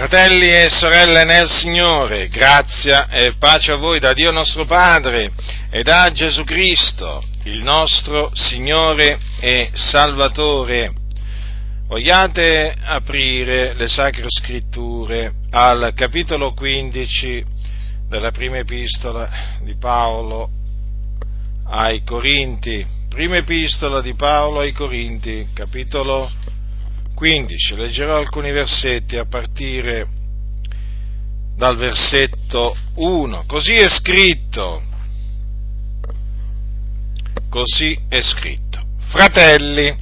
Fratelli e sorelle nel Signore, grazia e pace a voi da Dio nostro Padre e da Gesù Cristo, il nostro Signore e Salvatore. Vogliate aprire le Sacre Scritture al capitolo 15 della prima epistola di Paolo ai Corinti. Prima epistola di Paolo ai Corinti, capitolo 15. 15. Leggerò alcuni versetti a partire dal versetto 1. Così è scritto. Così è scritto. Fratelli,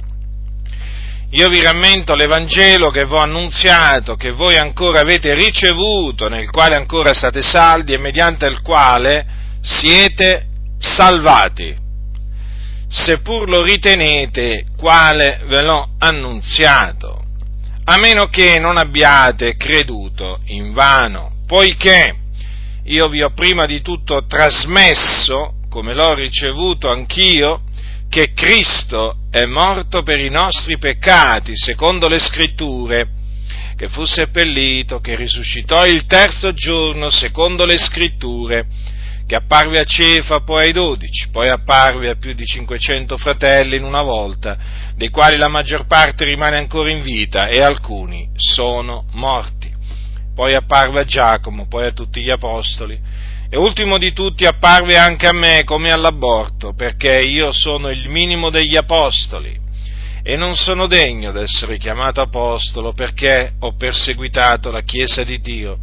io vi rammento l'Evangelo che vi ho annunziato, che voi ancora avete ricevuto, nel quale ancora state saldi e mediante il quale siete salvati seppur lo ritenete quale ve l'ho annunziato, a meno che non abbiate creduto in vano, poiché io vi ho prima di tutto trasmesso, come l'ho ricevuto anch'io, che Cristo è morto per i nostri peccati, secondo le scritture, che fu seppellito, che risuscitò il terzo giorno, secondo le scritture, che apparve a Cefa, poi ai dodici, poi apparve a più di 500 fratelli in una volta, dei quali la maggior parte rimane ancora in vita e alcuni sono morti. Poi apparve a Giacomo, poi a tutti gli apostoli, e ultimo di tutti apparve anche a me come all'aborto, perché io sono il minimo degli apostoli e non sono degno d'essere chiamato apostolo perché ho perseguitato la Chiesa di Dio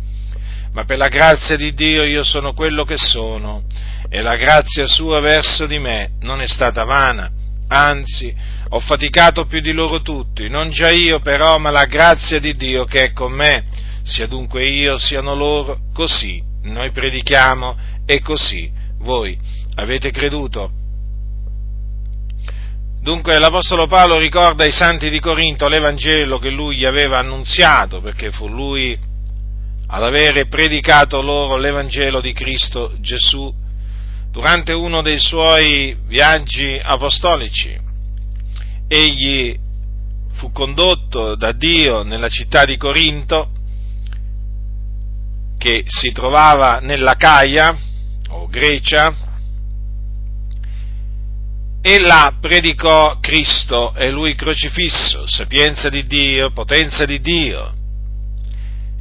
ma per la grazia di Dio io sono quello che sono e la grazia sua verso di me non è stata vana, anzi ho faticato più di loro tutti, non già io però, ma la grazia di Dio che è con me, sia dunque io, siano loro, così noi predichiamo e così voi avete creduto. Dunque l'Apostolo Paolo ricorda ai santi di Corinto l'Evangelo che lui gli aveva annunziato, perché fu lui ad avere predicato loro l'Evangelo di Cristo Gesù durante uno dei suoi viaggi apostolici. Egli fu condotto da Dio nella città di Corinto, che si trovava nella Caia, o Grecia, e là predicò Cristo e lui crocifisso, sapienza di Dio, potenza di Dio,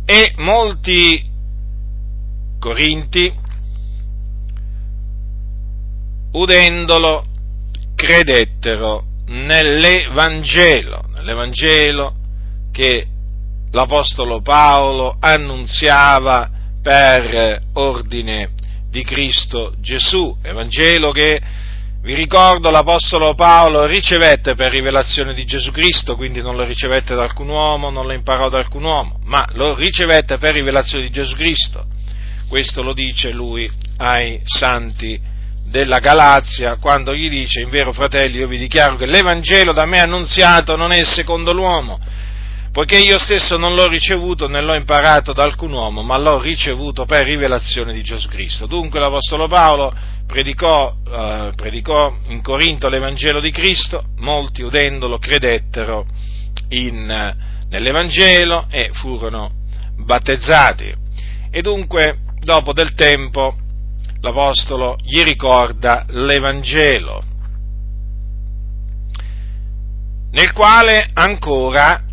e molti corinti, udendolo, credettero nell'Evangelo, nell'Evangelo che l'Apostolo Paolo annunziava per ordine di Cristo Gesù, Evangelo che vi ricordo l'Apostolo Paolo ricevette per rivelazione di Gesù Cristo, quindi non lo ricevette da alcun uomo, non lo imparò da alcun uomo, ma lo ricevette per rivelazione di Gesù Cristo. Questo lo dice lui ai santi della Galazia quando gli dice, in vero fratelli, io vi dichiaro che l'Evangelo da me annunziato non è secondo l'uomo, poiché io stesso non l'ho ricevuto né l'ho imparato da alcun uomo, ma l'ho ricevuto per rivelazione di Gesù Cristo. Dunque l'Apostolo Paolo predicò, eh, predicò in Corinto l'Evangelo di Cristo, molti udendolo credettero in, nell'Evangelo e furono battezzati. E dunque, dopo del tempo, l'Apostolo gli ricorda l'Evangelo, nel quale ancora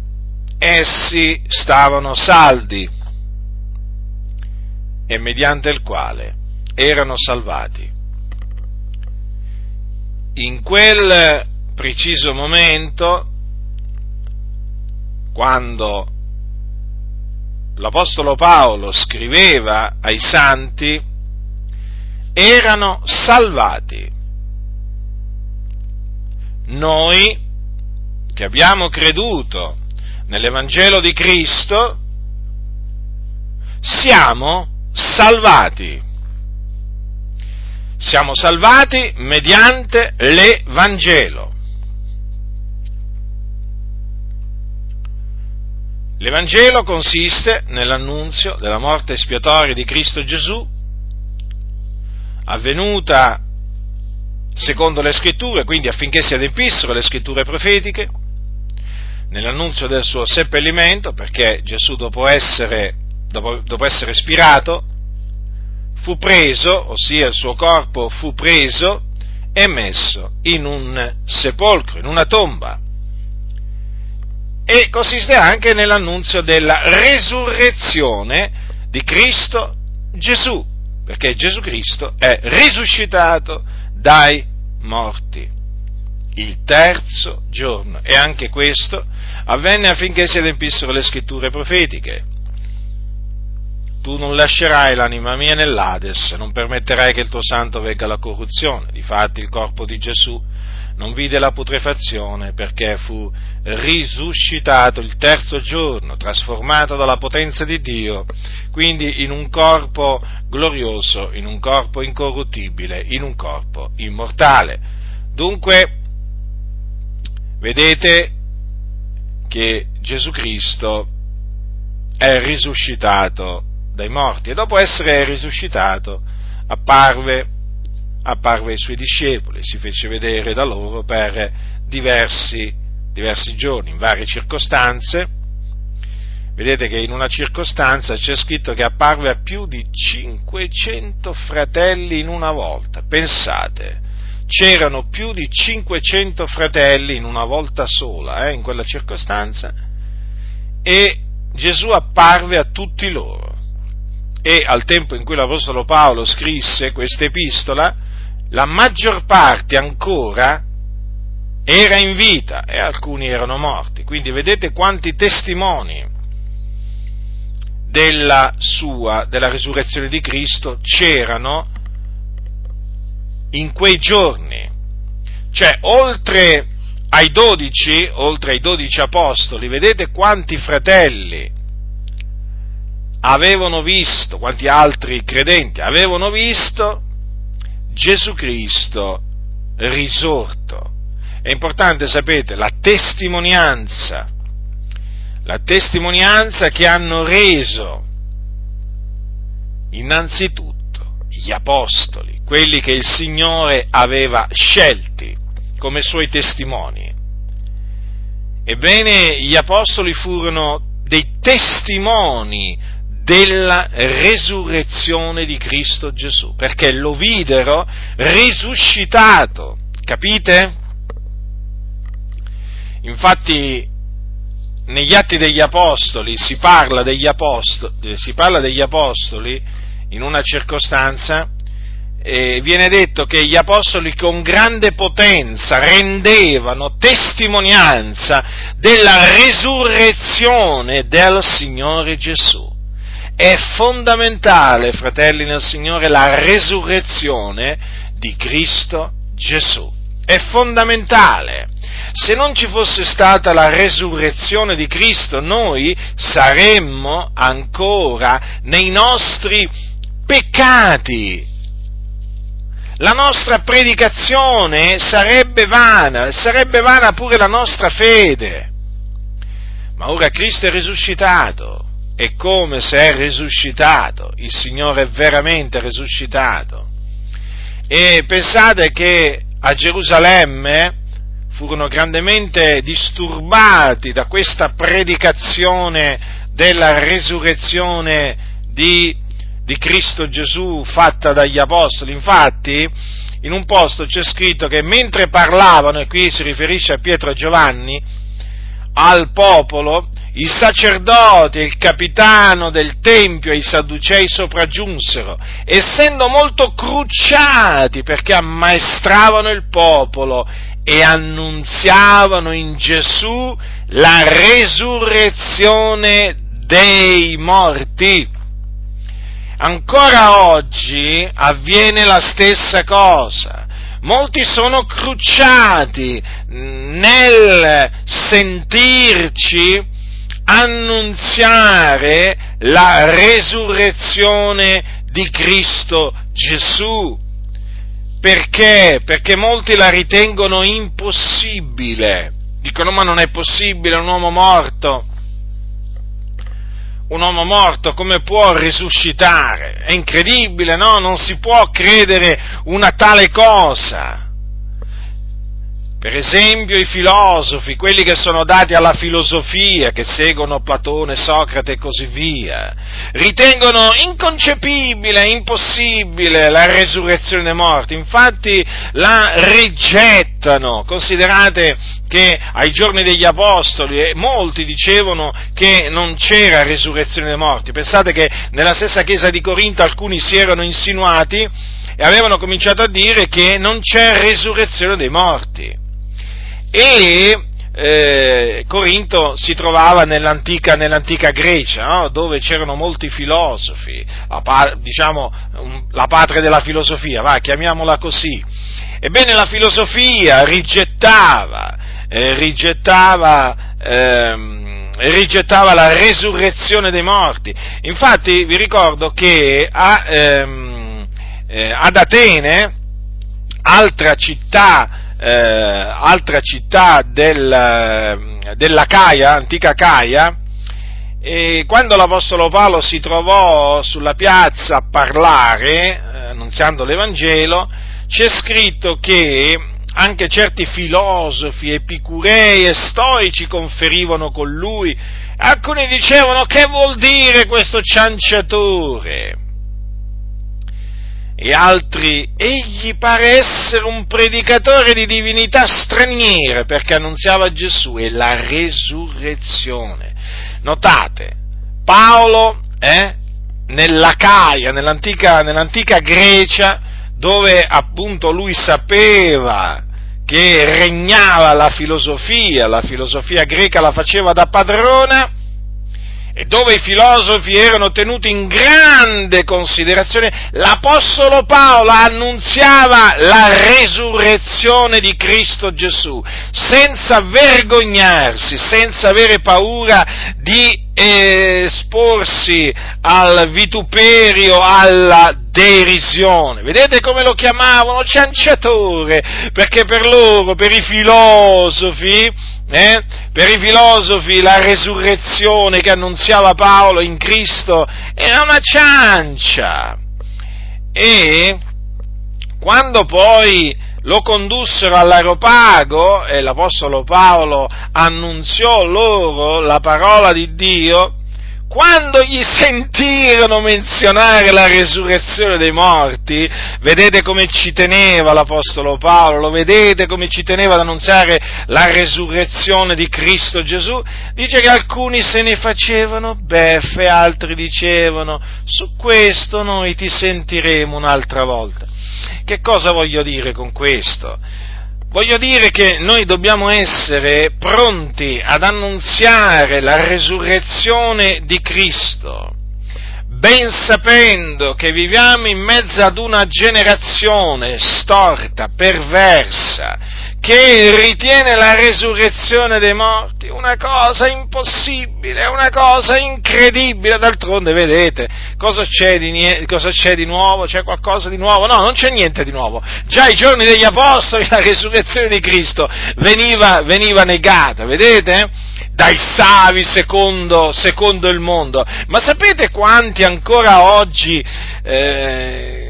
essi stavano saldi e mediante il quale erano salvati. In quel preciso momento, quando l'Apostolo Paolo scriveva ai santi, erano salvati. Noi che abbiamo creduto nell'Evangelo di Cristo, siamo salvati. Siamo salvati mediante l'Evangelo. L'Evangelo consiste nell'annunzio della morte espiatoria di Cristo Gesù, avvenuta secondo le scritture, quindi affinché si adempissero le scritture profetiche, nell'annunzio del suo seppellimento, perché Gesù dopo essere, dopo, dopo essere spirato, fu preso, ossia il suo corpo fu preso e messo in un sepolcro, in una tomba. E consiste anche nell'annunzio della resurrezione di Cristo Gesù, perché Gesù Cristo è risuscitato dai morti il terzo giorno. E anche questo avvenne affinché si adempissero le scritture profetiche. Tu non lascerai l'anima mia nell'Ades, non permetterai che il tuo santo vegga alla corruzione. Difatti il corpo di Gesù non vide la putrefazione perché fu risuscitato il terzo giorno, trasformato dalla potenza di Dio, quindi in un corpo glorioso, in un corpo incorruttibile, in un corpo immortale. Dunque, vedete che Gesù Cristo è risuscitato dai morti e dopo essere risuscitato apparve, apparve ai suoi discepoli, si fece vedere da loro per diversi, diversi giorni, in varie circostanze. Vedete che in una circostanza c'è scritto che apparve a più di 500 fratelli in una volta. Pensate, c'erano più di 500 fratelli in una volta sola, eh, in quella circostanza, e Gesù apparve a tutti loro. E al tempo in cui l'Apostolo Paolo scrisse questa epistola, la maggior parte ancora era in vita e alcuni erano morti. Quindi vedete quanti testimoni della sua, della risurrezione di Cristo c'erano in quei giorni. Cioè, oltre ai dodici, oltre ai dodici apostoli, vedete quanti fratelli avevano visto, quanti altri credenti avevano visto Gesù Cristo risorto. È importante, sapete, la testimonianza, la testimonianza che hanno reso innanzitutto gli apostoli, quelli che il Signore aveva scelti come suoi testimoni. Ebbene, gli apostoli furono dei testimoni della resurrezione di Cristo Gesù, perché lo videro risuscitato, capite? Infatti negli atti degli apostoli si parla degli apostoli, si parla degli apostoli in una circostanza eh, viene detto che gli apostoli con grande potenza rendevano testimonianza della resurrezione del Signore Gesù. È fondamentale, fratelli nel Signore, la resurrezione di Cristo Gesù. È fondamentale. Se non ci fosse stata la resurrezione di Cristo, noi saremmo ancora nei nostri peccati. La nostra predicazione sarebbe vana, sarebbe vana pure la nostra fede. Ma ora Cristo è risuscitato e come se è risuscitato, il Signore è veramente risuscitato. E pensate che a Gerusalemme furono grandemente disturbati da questa predicazione della resurrezione di di Cristo Gesù fatta dagli Apostoli. Infatti, in un posto c'è scritto che mentre parlavano, e qui si riferisce a Pietro e Giovanni, al popolo, i sacerdoti e il capitano del Tempio e i Sadducei sopraggiunsero, essendo molto crucciati perché ammaestravano il popolo e annunziavano in Gesù la resurrezione dei morti ancora oggi avviene la stessa cosa. Molti sono crucciati nel sentirci annunziare la resurrezione di Cristo Gesù. Perché? Perché molti la ritengono impossibile. Dicono ma non è possibile un uomo morto un uomo morto come può risuscitare? È incredibile, no? Non si può credere una tale cosa. Per esempio i filosofi, quelli che sono dati alla filosofia, che seguono Platone, Socrate e così via, ritengono inconcepibile, impossibile la resurrezione dei morti, infatti la rigettano. Considerate che ai giorni degli Apostoli molti dicevano che non c'era resurrezione dei morti. Pensate che nella stessa chiesa di Corinto alcuni si erano insinuati e avevano cominciato a dire che non c'è resurrezione dei morti e eh, Corinto si trovava nell'antica, nell'antica Grecia, no? dove c'erano molti filosofi, la, diciamo la patria della filosofia, va, chiamiamola così. Ebbene la filosofia rigettava, eh, rigettava, ehm, rigettava, la resurrezione dei morti. Infatti vi ricordo che a, ehm, eh, ad Atene, altra città eh, altra città del, eh, della Caia, antica Caia, e quando l'Apostolo Paolo si trovò sulla piazza a parlare, eh, annunziando l'Evangelo, c'è scritto che anche certi filosofi, epicurei e stoici conferivano con lui. Alcuni dicevano che vuol dire questo cianciatore? E altri, egli pare essere un predicatore di divinità straniere perché annunziava Gesù e la resurrezione. Notate, Paolo eh, nella Caia, nell'antica, nell'antica Grecia, dove appunto lui sapeva che regnava la filosofia, la filosofia greca la faceva da padrona, e dove i filosofi erano tenuti in grande considerazione, l'Apostolo Paolo annunziava la resurrezione di Cristo Gesù, senza vergognarsi, senza avere paura di esporsi al vituperio, alla derisione. Vedete come lo chiamavano? Cianciatore, perché per loro, per i filosofi, eh? Per i filosofi la resurrezione che annunziava Paolo in Cristo era una ciancia. E quando poi lo condussero all'aeropago e l'Apostolo Paolo annunziò loro la parola di Dio, quando gli sentirono menzionare la resurrezione dei morti, vedete come ci teneva l'Apostolo Paolo, lo vedete come ci teneva ad annunziare la resurrezione di Cristo Gesù, dice che alcuni se ne facevano beffe, altri dicevano su questo noi ti sentiremo un'altra volta. Che cosa voglio dire con questo? Voglio dire che noi dobbiamo essere pronti ad annunziare la resurrezione di Cristo, ben sapendo che viviamo in mezzo ad una generazione storta, perversa, che ritiene la resurrezione dei morti una cosa impossibile, una cosa incredibile. D'altronde, vedete, cosa c'è di, cosa c'è di nuovo? C'è qualcosa di nuovo? No, non c'è niente di nuovo. Già ai giorni degli Apostoli la resurrezione di Cristo veniva, veniva negata, vedete? Dai savi secondo, secondo, il mondo. Ma sapete quanti ancora oggi... Eh,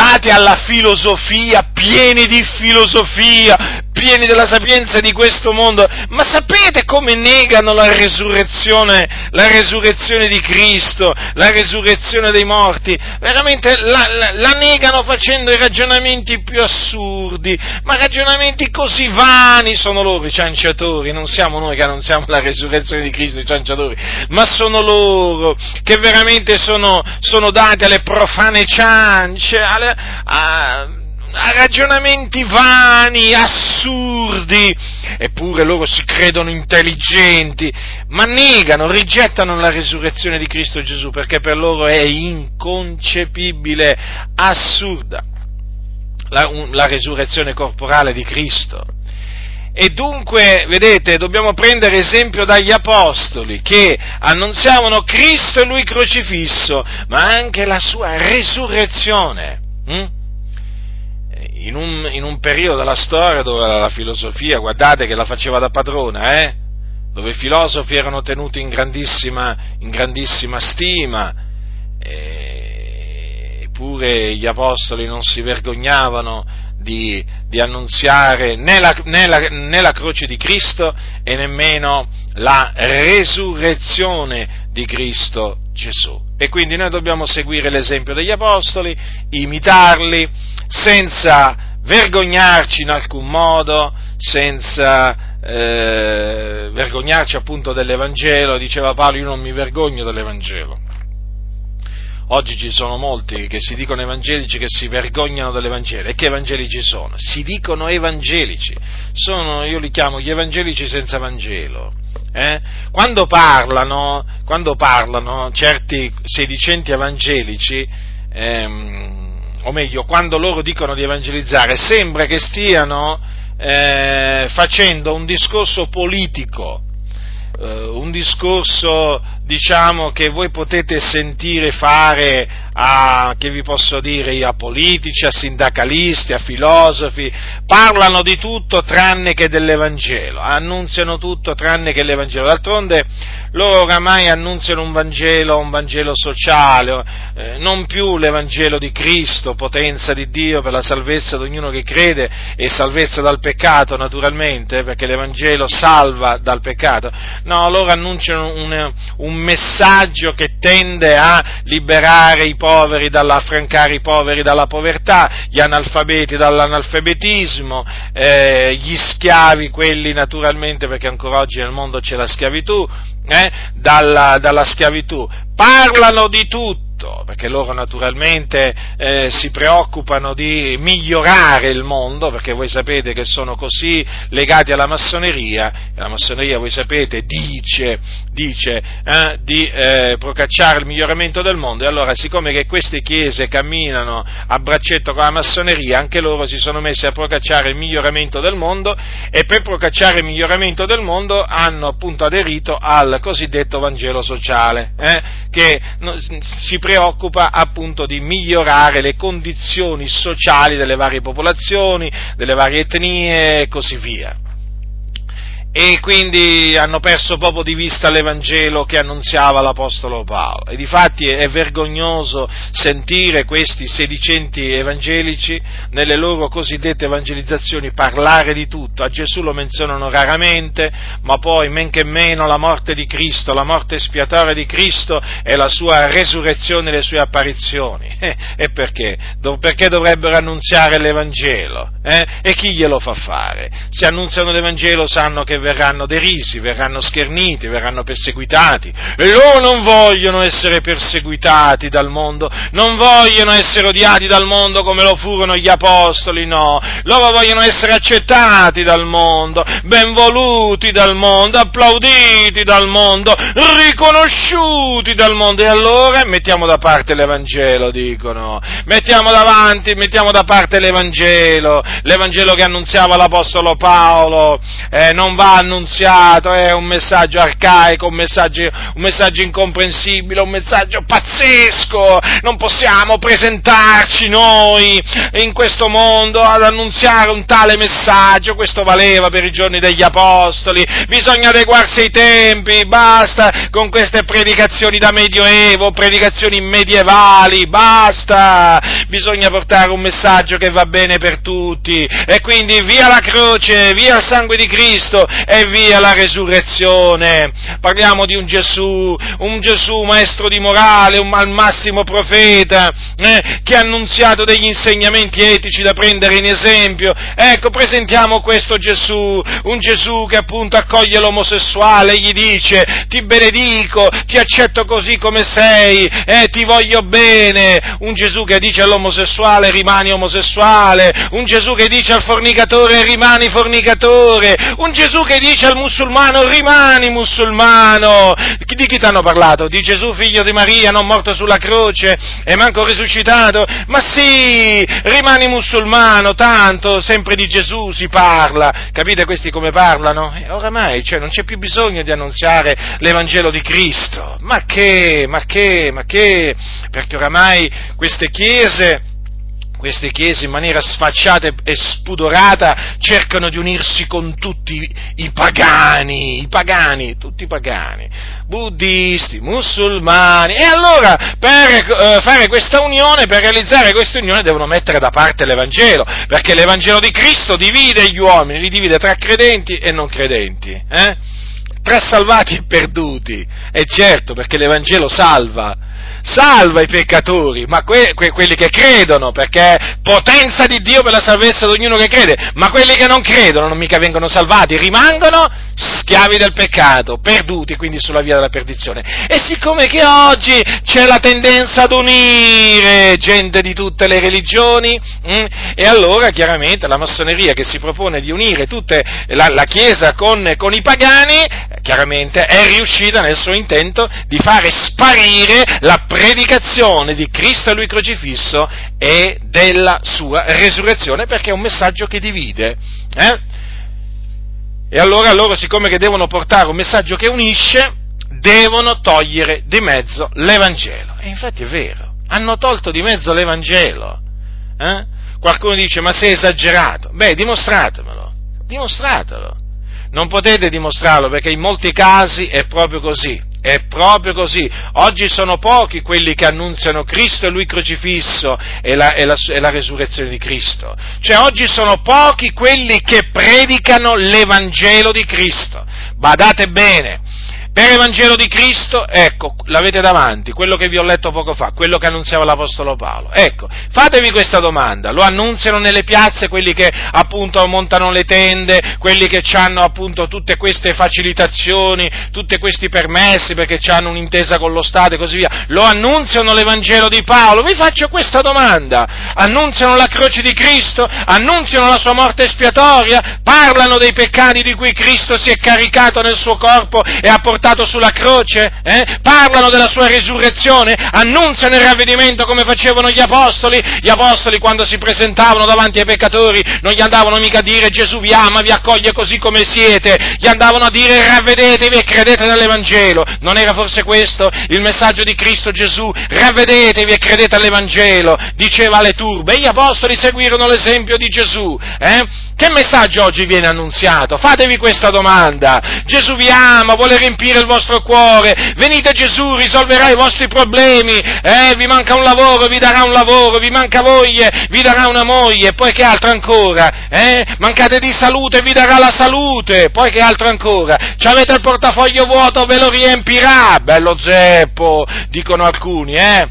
dati alla filosofia, pieni di filosofia, pieni della sapienza di questo mondo, ma sapete come negano la resurrezione, la resurrezione di Cristo, la resurrezione dei morti? Veramente la, la, la negano facendo i ragionamenti più assurdi, ma ragionamenti così vani sono loro i cianciatori, non siamo noi che annunziamo la resurrezione di Cristo i cianciatori, ma sono loro che veramente sono, sono dati alle profane ciance, alle, a, a ragionamenti vani, assurdi, eppure loro si credono intelligenti, ma negano, rigettano la resurrezione di Cristo Gesù perché per loro è inconcepibile, assurda la, la resurrezione corporale di Cristo. E dunque, vedete, dobbiamo prendere esempio dagli apostoli che annunziavano Cristo e Lui crocifisso, ma anche la sua resurrezione. Hm? In, un, in un, periodo della storia dove la filosofia, guardate che la faceva da padrona, eh? dove i filosofi erano tenuti in grandissima, in grandissima stima, eppure gli apostoli non si vergognavano di, di annunziare né la, né, la, né la croce di Cristo e nemmeno la resurrezione di Cristo Gesù. E quindi noi dobbiamo seguire l'esempio degli Apostoli, imitarli, senza vergognarci in alcun modo, senza eh, vergognarci appunto dell'Evangelo, diceva Paolo, io non mi vergogno dell'Evangelo. Oggi ci sono molti che si dicono evangelici che si vergognano dell'Evangelo. E che evangelici sono? Si dicono evangelici. Sono, io li chiamo gli evangelici senza Vangelo. Eh? Quando, parlano, quando parlano certi sedicenti evangelici, ehm, o meglio, quando loro dicono di evangelizzare, sembra che stiano eh, facendo un discorso politico, eh, un discorso diciamo che voi potete sentire fare a, che vi posso dire a politici, a sindacalisti, a filosofi, parlano di tutto tranne che dell'Evangelo, annunziano tutto tranne che l'Evangelo. D'altronde loro oramai annunziano un Vangelo, un Vangelo sociale, eh, non più l'Evangelo di Cristo, potenza di Dio per la salvezza di ognuno che crede e salvezza dal peccato naturalmente, eh, perché l'Evangelo salva dal peccato. No, loro annunciano un, un messaggio che tende a liberare i poveri, dall'affrancare i poveri dalla povertà, gli analfabeti dall'analfabetismo, eh, gli schiavi, quelli naturalmente, perché ancora oggi nel mondo c'è la schiavitù, eh, dalla, dalla schiavitù. Parlano di tutto tutto, perché loro naturalmente eh, si preoccupano di migliorare il mondo, perché voi sapete che sono così legati alla massoneria, la massoneria, voi sapete, dice, dice eh, di eh, procacciare il miglioramento del mondo, e allora siccome che queste chiese camminano a braccetto con la massoneria, anche loro si sono messi a procacciare il miglioramento del mondo, e per procacciare il miglioramento del mondo hanno appunto aderito al cosiddetto Vangelo sociale, eh, che si preoccupa appunto di migliorare le condizioni sociali delle varie popolazioni, delle varie etnie e così via e quindi hanno perso proprio di vista l'Evangelo che annunziava l'Apostolo Paolo. E difatti è vergognoso sentire questi sedicenti evangelici nelle loro cosiddette evangelizzazioni parlare di tutto. A Gesù lo menzionano raramente, ma poi men che meno la morte di Cristo, la morte espiatoria di Cristo e la sua resurrezione e le sue apparizioni. Eh, e perché? perché dovrebbero annunziare l'Evangelo? Eh? E chi glielo fa fare? Se annunziano l'Evangelo sanno che verranno derisi, verranno scherniti, verranno perseguitati. Loro non vogliono essere perseguitati dal mondo, non vogliono essere odiati dal mondo come lo furono gli apostoli, no. Loro vogliono essere accettati dal mondo, benvoluti dal mondo, applauditi dal mondo, riconosciuti dal mondo. E allora mettiamo da parte l'Evangelo, dicono. Mettiamo davanti, mettiamo da parte l'Evangelo, l'Evangelo che annunziava l'Apostolo Paolo, eh, non va annunziato, è un messaggio arcaico, un messaggio, un messaggio incomprensibile, un messaggio pazzesco, non possiamo presentarci noi in questo mondo ad annunziare un tale messaggio, questo valeva per i giorni degli Apostoli, bisogna adeguarsi ai tempi, basta con queste predicazioni da medioevo, predicazioni medievali, basta, bisogna portare un messaggio che va bene per tutti. E quindi via la croce, via il sangue di Cristo e via la resurrezione. Parliamo di un Gesù, un Gesù maestro di morale, un al massimo profeta, eh, che ha annunziato degli insegnamenti etici da prendere in esempio. Ecco, presentiamo questo Gesù, un Gesù che appunto accoglie l'omosessuale, gli dice ti benedico, ti accetto così come sei, eh, ti voglio bene. Un Gesù che dice all'omosessuale rimani omosessuale, un Gesù che dice al fornicatore rimani fornicatore, un Gesù che dice al musulmano rimani musulmano. Di chi ti hanno parlato? Di Gesù figlio di Maria, non morto sulla croce e manco risuscitato? Ma sì, rimani musulmano, tanto sempre di Gesù si parla. Capite questi come parlano? E oramai cioè, non c'è più bisogno di annunziare l'Evangelo di Cristo. Ma che, ma che, ma che? Perché oramai queste chiese queste chiese in maniera sfacciata e spudorata cercano di unirsi con tutti i pagani, i pagani, tutti i pagani, buddisti, musulmani, e allora per eh, fare questa unione, per realizzare questa unione devono mettere da parte l'Evangelo, perché l'Evangelo di Cristo divide gli uomini, li divide tra credenti e non credenti, eh? tra salvati e perduti, e certo perché l'Evangelo salva, salva i peccatori, ma que, que, quelli che credono, perché potenza di Dio per la salvezza di ognuno che crede, ma quelli che non credono non mica vengono salvati, rimangono schiavi del peccato, perduti quindi sulla via della perdizione. E siccome che oggi c'è la tendenza ad unire gente di tutte le religioni, mh, mm, e allora chiaramente la massoneria che si propone di unire tutta la, la Chiesa con, con i pagani, chiaramente è riuscita nel suo intento di fare sparire la predicazione di Cristo e lui crocifisso e della sua resurrezione perché è un messaggio che divide. Eh? E allora loro, siccome che devono portare un messaggio che unisce, devono togliere di mezzo l'Evangelo. E infatti è vero, hanno tolto di mezzo l'Evangelo. Eh? Qualcuno dice, ma sei esagerato. Beh, dimostratemelo, dimostratelo. Non potete dimostrarlo perché in molti casi è proprio così. È proprio così. Oggi sono pochi quelli che annunziano Cristo e Lui crocifisso e la, e, la, e la, resurrezione di Cristo. Cioè oggi sono pochi quelli che predicano l'Evangelo di Cristo. Badate bene, per Evangelo di Cristo, ecco, l'avete davanti, quello che vi ho letto poco fa, quello che annunziava l'Apostolo Paolo. Ecco, fatevi questa domanda, lo annunziano nelle piazze quelli che appunto montano le tende, quelli che hanno appunto tutte queste facilitazioni, tutti questi permessi perché hanno un'intesa con lo Stato e così via, lo annunziano l'Evangelo di Paolo? Vi faccio questa domanda, annunziano la croce di Cristo, annunziano la sua morte espiatoria, parlano dei peccati di cui Cristo si è caricato nel suo corpo e ha portato portato sulla croce, eh? parlano della sua risurrezione, annunziano il ravvedimento come facevano gli apostoli. Gli apostoli quando si presentavano davanti ai peccatori non gli andavano mica a dire Gesù vi ama, vi accoglie così come siete, gli andavano a dire ravvedetevi e credete nell'Evangelo. Non era forse questo il messaggio di Cristo Gesù? Ravvedetevi e credete all'Evangelo, diceva alle turbe. E gli apostoli seguirono l'esempio di Gesù. Eh? Che messaggio oggi viene annunziato? Fatevi questa domanda. Gesù vi ama, vuole riempire il vostro cuore. Venite Gesù, risolverà i vostri problemi. Eh, vi manca un lavoro, vi darà un lavoro. Vi manca moglie, vi darà una moglie. Poi che altro ancora? Eh? Mancate di salute, vi darà la salute. Poi che altro ancora? Ci avete il portafoglio vuoto, ve lo riempirà. Bello zeppo, dicono alcuni, eh?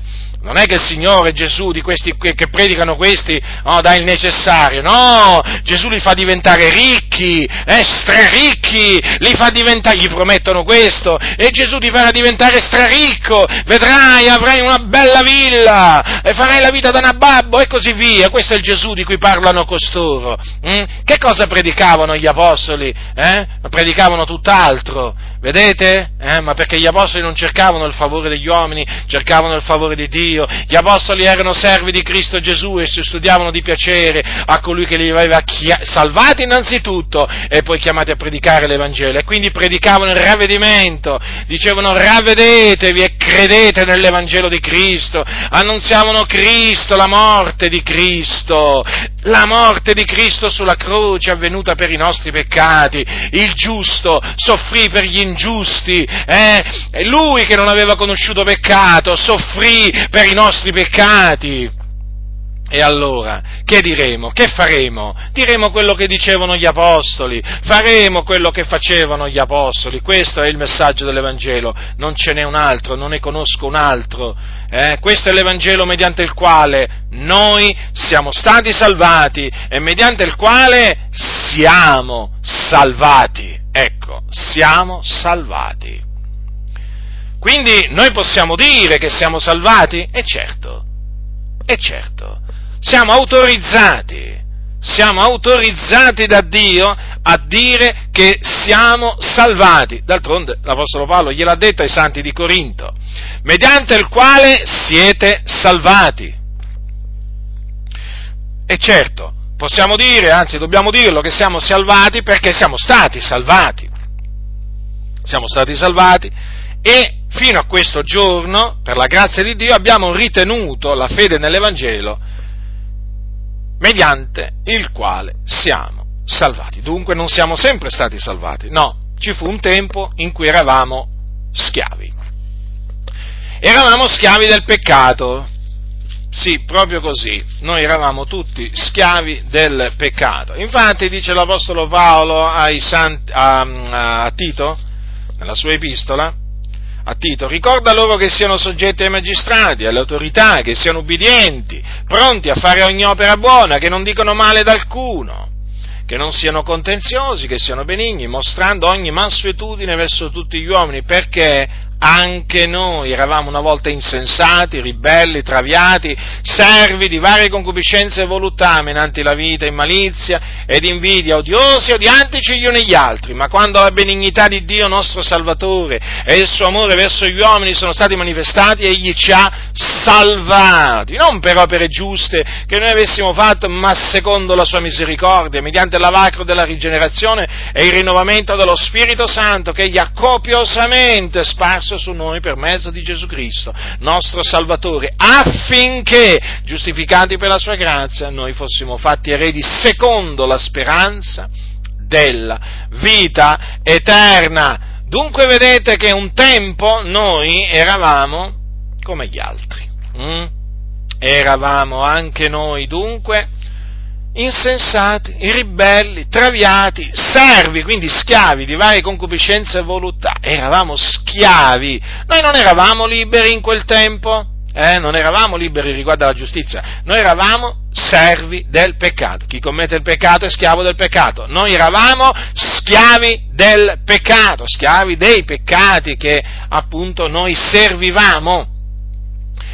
Non è che il Signore Gesù di questi che, predicano questi oh, dà il necessario, no, Gesù li fa diventare ricchi, eh, straricchi, li fa diventare, gli promettono questo, e Gesù ti farà diventare straricco, vedrai, avrai una bella villa, e farai la vita da nababbo e così via, questo è il Gesù di cui parlano costoro. Mm? Che cosa predicavano gli apostoli? Eh? Predicavano tutt'altro, vedete? Eh? Ma perché gli apostoli non cercavano il favore degli uomini, cercavano il favore di Dio. Gli apostoli erano servi di Cristo Gesù e si studiavano di piacere a colui che li aveva chia- salvati innanzitutto e poi chiamati a predicare l'Evangelo. E quindi predicavano il ravvedimento, dicevano ravvedetevi e credete nell'Evangelo di Cristo, annunziavano Cristo, la morte di Cristo, la morte di Cristo sulla croce avvenuta per i nostri peccati, il giusto soffrì per gli ingiusti, eh? lui che non aveva conosciuto peccato soffrì per i nostri peccati. E allora, che diremo? Che faremo? Diremo quello che dicevano gli apostoli, faremo quello che facevano gli apostoli, questo è il messaggio dell'Evangelo, non ce n'è un altro, non ne conosco un altro. Eh? Questo è l'Evangelo mediante il quale noi siamo stati salvati e mediante il quale siamo salvati. Ecco, siamo salvati. Quindi noi possiamo dire che siamo salvati? E certo, e certo siamo autorizzati, siamo autorizzati da Dio a dire che siamo salvati. D'altronde l'Apostolo Paolo gliel'ha detto ai santi di Corinto, mediante il quale siete salvati. E certo, possiamo dire, anzi dobbiamo dirlo, che siamo salvati perché siamo stati salvati. Siamo stati salvati e fino a questo giorno, per la grazia di Dio, abbiamo ritenuto la fede nell'Evangelo mediante il quale siamo salvati. Dunque non siamo sempre stati salvati, no, ci fu un tempo in cui eravamo schiavi. Eravamo schiavi del peccato, sì, proprio così, noi eravamo tutti schiavi del peccato. Infatti dice l'Apostolo Paolo santi, a, a Tito, nella sua epistola, a Tito, ricorda loro che siano soggetti ai magistrati, alle autorità, che siano ubbidienti, pronti a fare ogni opera buona, che non dicono male ad alcuno, che non siano contenziosi, che siano benigni, mostrando ogni mansuetudine verso tutti gli uomini, perché anche noi eravamo una volta insensati, ribelli, traviati, servi di varie concupiscenze e voluttà, menanti la vita in malizia ed invidia, odiosi, odiantici gli uni gli altri, ma quando la benignità di Dio nostro Salvatore e il suo amore verso gli uomini sono stati manifestati, egli ci ha salvati, non per opere giuste che noi avessimo fatto, ma secondo la sua misericordia, mediante lavacro della rigenerazione e il rinnovamento dello Spirito Santo che egli ha copiosamente sparso messo su noi per mezzo di Gesù Cristo, nostro Salvatore, affinché, giustificati per la sua grazia, noi fossimo fatti eredi secondo la speranza della vita eterna. Dunque vedete che un tempo noi eravamo come gli altri. Mm? Eravamo anche noi dunque insensati, ribelli, traviati, servi, quindi schiavi di varie concupiscenze e voluttà. Eravamo schiavi. Noi non eravamo liberi in quel tempo, eh? non eravamo liberi riguardo alla giustizia, noi eravamo servi del peccato. Chi commette il peccato è schiavo del peccato. Noi eravamo schiavi del peccato, schiavi dei peccati che appunto noi servivamo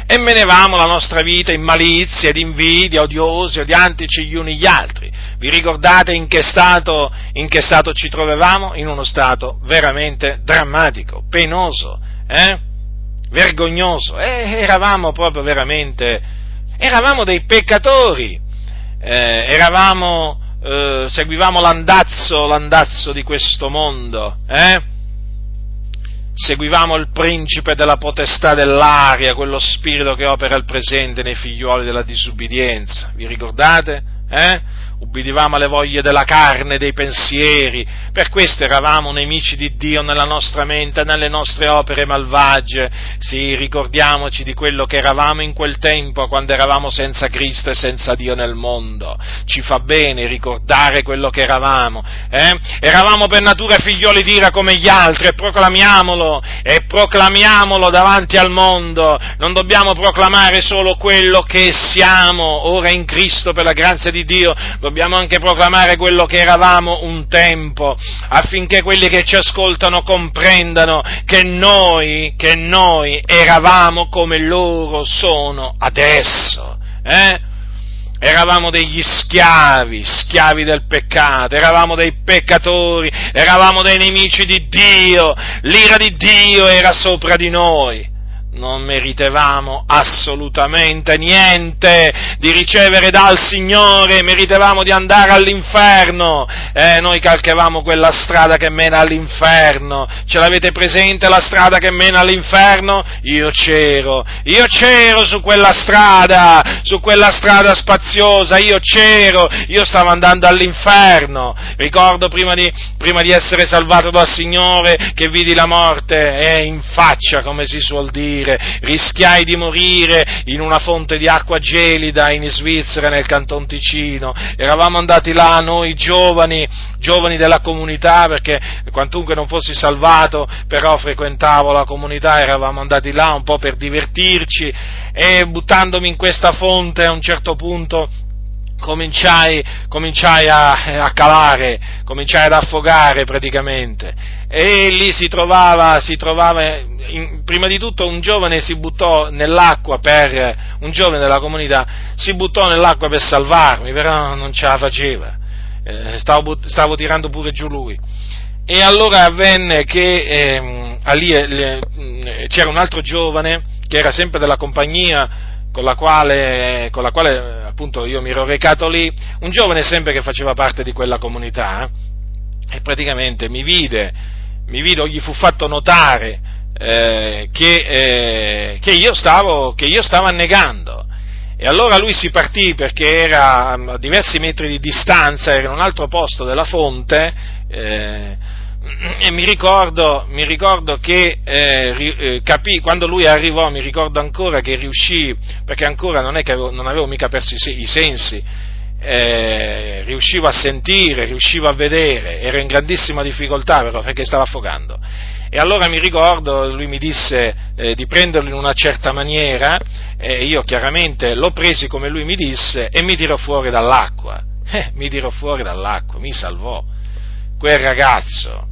e menevamo la nostra vita in malizia, ed invidia, odiosi, odiantici gli uni gli altri. Vi ricordate in che, stato, in che stato ci trovavamo? In uno stato veramente drammatico, penoso, eh? vergognoso. Eh, eravamo proprio veramente, eravamo dei peccatori, eh, eravamo, eh, seguivamo l'andazzo, l'andazzo di questo mondo, eh? Seguivamo il principe della potestà dell'aria, quello spirito che opera il presente nei figlioli della disubbidienza. Vi ricordate? Eh? Ubbidivamo alle voglie della carne, dei pensieri, per questo eravamo nemici di Dio nella nostra mente, nelle nostre opere malvagie. Sì, ricordiamoci di quello che eravamo in quel tempo, quando eravamo senza Cristo e senza Dio nel mondo. Ci fa bene ricordare quello che eravamo. Eh? Eravamo per natura figlioli d'ira come gli altri e proclamiamolo, e proclamiamolo davanti al mondo. Non dobbiamo proclamare solo quello che siamo ora in Cristo per la grazia di Dio, dobbiamo anche proclamare quello che eravamo un tempo, affinché quelli che ci ascoltano comprendano che noi, che noi eravamo come loro sono adesso. Eh? Eravamo degli schiavi, schiavi del peccato, eravamo dei peccatori, eravamo dei nemici di Dio, l'ira di Dio era sopra di noi non meritevamo assolutamente niente di ricevere dal Signore, meritevamo di andare all'inferno, eh, noi calchevamo quella strada che mena all'inferno, ce l'avete presente la strada che mena all'inferno? Io c'ero, io c'ero su quella strada, su quella strada spaziosa, io c'ero, io stavo andando all'inferno, ricordo prima di, prima di essere salvato dal Signore che vidi la morte, eh, in faccia come si suol dire, morire, rischiai di morire in una fonte di acqua gelida in Svizzera, nel canton Ticino. Eravamo andati là noi giovani, giovani della comunità, perché quantunque non fossi salvato, però frequentavo la comunità, eravamo andati là un po' per divertirci e buttandomi in questa fonte a un certo punto cominciai, cominciai a, a, calare, cominciai ad affogare praticamente. E lì si trovava, si trovava in, prima di tutto un giovane si buttò nell'acqua per, un giovane della comunità si buttò nell'acqua per salvarmi, però non ce la faceva, eh, stavo, stavo, tirando pure giù lui. E allora avvenne che eh, lì, eh, c'era un altro giovane che era sempre della compagnia con la quale, con la quale appunto io mi ero recato lì, un giovane sempre che faceva parte di quella comunità, e praticamente mi vide, mi vide, gli fu fatto notare eh, che, eh, che, io stavo, che, io stavo, annegando. E allora lui si partì perché era a diversi metri di distanza, era in un altro posto della fonte, eh, e mi ricordo, mi ricordo che eh, eh, capì, quando lui arrivò, mi ricordo ancora che riuscì, perché ancora non avevo, non avevo mica perso i, i sensi, eh, riuscivo a sentire, riuscivo a vedere, ero in grandissima difficoltà però perché stavo affogando. E allora mi ricordo, lui mi disse eh, di prenderlo in una certa maniera, e io chiaramente l'ho presi come lui mi disse e mi tirò fuori dall'acqua. Eh, mi tirò fuori dall'acqua, mi salvò. Quel ragazzo,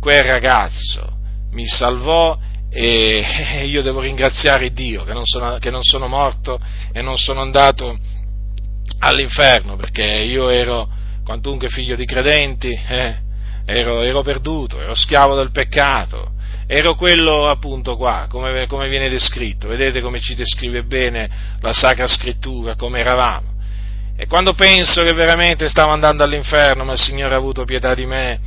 quel ragazzo mi salvò e io devo ringraziare Dio che non sono, che non sono morto e non sono andato all'inferno perché io ero quantunque figlio di credenti, eh, ero, ero, perduto, ero schiavo del peccato, ero quello appunto qua, come, come, viene descritto, vedete come ci descrive bene la Sacra Scrittura, come eravamo. E quando penso che veramente stavo andando all'inferno, ma il Signore ha avuto pietà di me,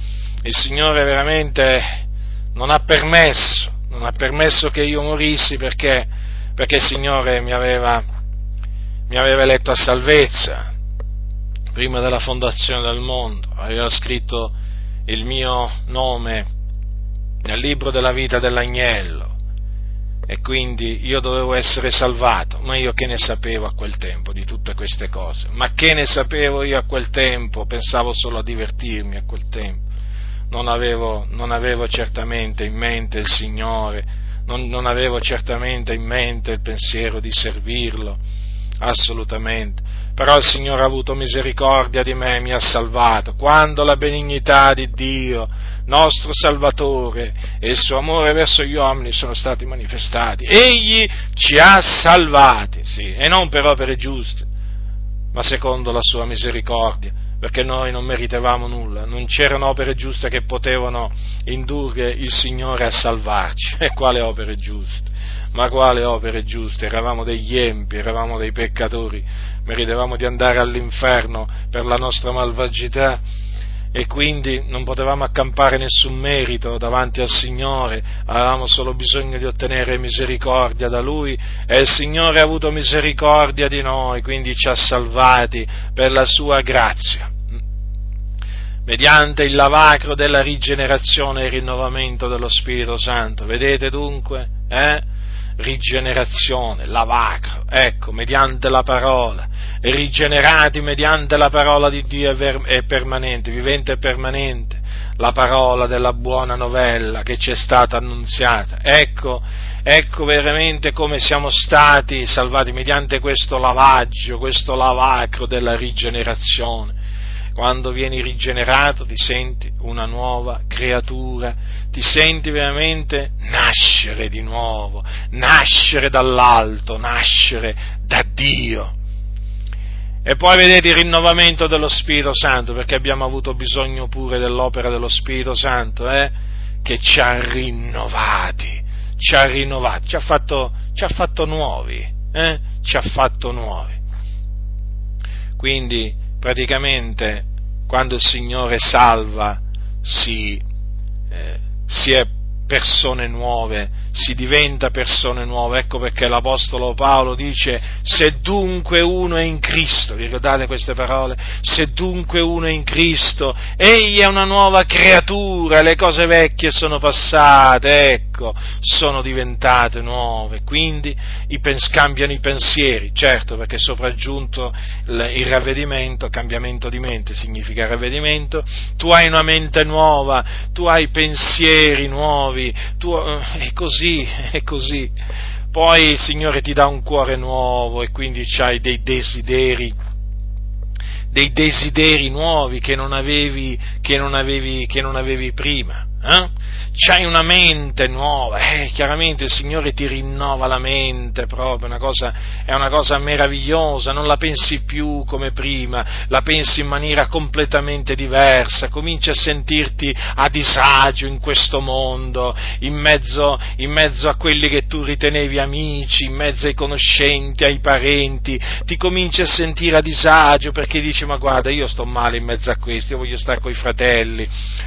il Signore veramente non ha permesso, non ha permesso che io morissi perché, perché il Signore mi aveva, mi aveva eletto a salvezza prima della fondazione del mondo, aveva scritto il mio nome nel libro della vita dell'agnello e quindi io dovevo essere salvato, ma io che ne sapevo a quel tempo di tutte queste cose? Ma che ne sapevo io a quel tempo? Pensavo solo a divertirmi a quel tempo non avevo, non avevo certamente in mente il Signore, non, non avevo certamente in mente il pensiero di servirlo, assolutamente. Però il Signore ha avuto misericordia di me e mi ha salvato. Quando la benignità di Dio, nostro Salvatore, e il suo amore verso gli uomini sono stati manifestati, Egli ci ha salvati, sì, e non per opere giuste, ma secondo la sua misericordia perché noi non meritavamo nulla, non c'erano opere giuste che potevano indurre il Signore a salvarci. E quale opere giuste? Ma quale opere giuste? Eravamo degli empi, eravamo dei peccatori, meritavamo di andare all'inferno per la nostra malvagità e quindi non potevamo accampare nessun merito davanti al Signore, avevamo solo bisogno di ottenere misericordia da Lui e il Signore ha avuto misericordia di noi, quindi ci ha salvati per la sua grazia. Mediante il lavacro della rigenerazione e il rinnovamento dello Spirito Santo. Vedete dunque? Eh? Rigenerazione, lavacro, ecco, mediante la parola, rigenerati mediante la parola di Dio è permanente, vivente e permanente, la parola della buona novella che ci è stata annunziata. Ecco, ecco veramente come siamo stati salvati mediante questo lavaggio, questo lavacro della rigenerazione quando vieni rigenerato ti senti una nuova creatura, ti senti veramente nascere di nuovo, nascere dall'alto, nascere da Dio. E poi vedete il rinnovamento dello Spirito Santo, perché abbiamo avuto bisogno pure dell'opera dello Spirito Santo, eh? che ci ha rinnovati, ci ha rinnovati, ci ha fatto, ci ha fatto nuovi, eh? ci ha fatto nuovi. Quindi praticamente quando il Signore salva si, eh, si è persone nuove, si diventa persone nuove. Ecco perché l'Apostolo Paolo dice, se dunque uno è in Cristo, vi ricordate queste parole? Se dunque uno è in Cristo, egli è una nuova creatura, le cose vecchie sono passate, ecco, sono diventate nuove. Quindi i pens- cambiano i pensieri, certo perché è sopraggiunto il, il ravvedimento, cambiamento di mente significa ravvedimento, tu hai una mente nuova, tu hai pensieri nuovi, nuovi, tu, eh, è così, è così. Poi il Signore ti dà un cuore nuovo e quindi hai dei desideri, dei desideri nuovi che non avevi, che non avevi, che non avevi prima. Eh? C'hai una mente nuova, eh, chiaramente il Signore ti rinnova la mente proprio, una cosa, è una cosa meravigliosa, non la pensi più come prima, la pensi in maniera completamente diversa, cominci a sentirti a disagio in questo mondo, in mezzo, in mezzo a quelli che tu ritenevi amici, in mezzo ai conoscenti, ai parenti, ti cominci a sentire a disagio perché dici ma guarda io sto male in mezzo a questi, io voglio stare con i fratelli,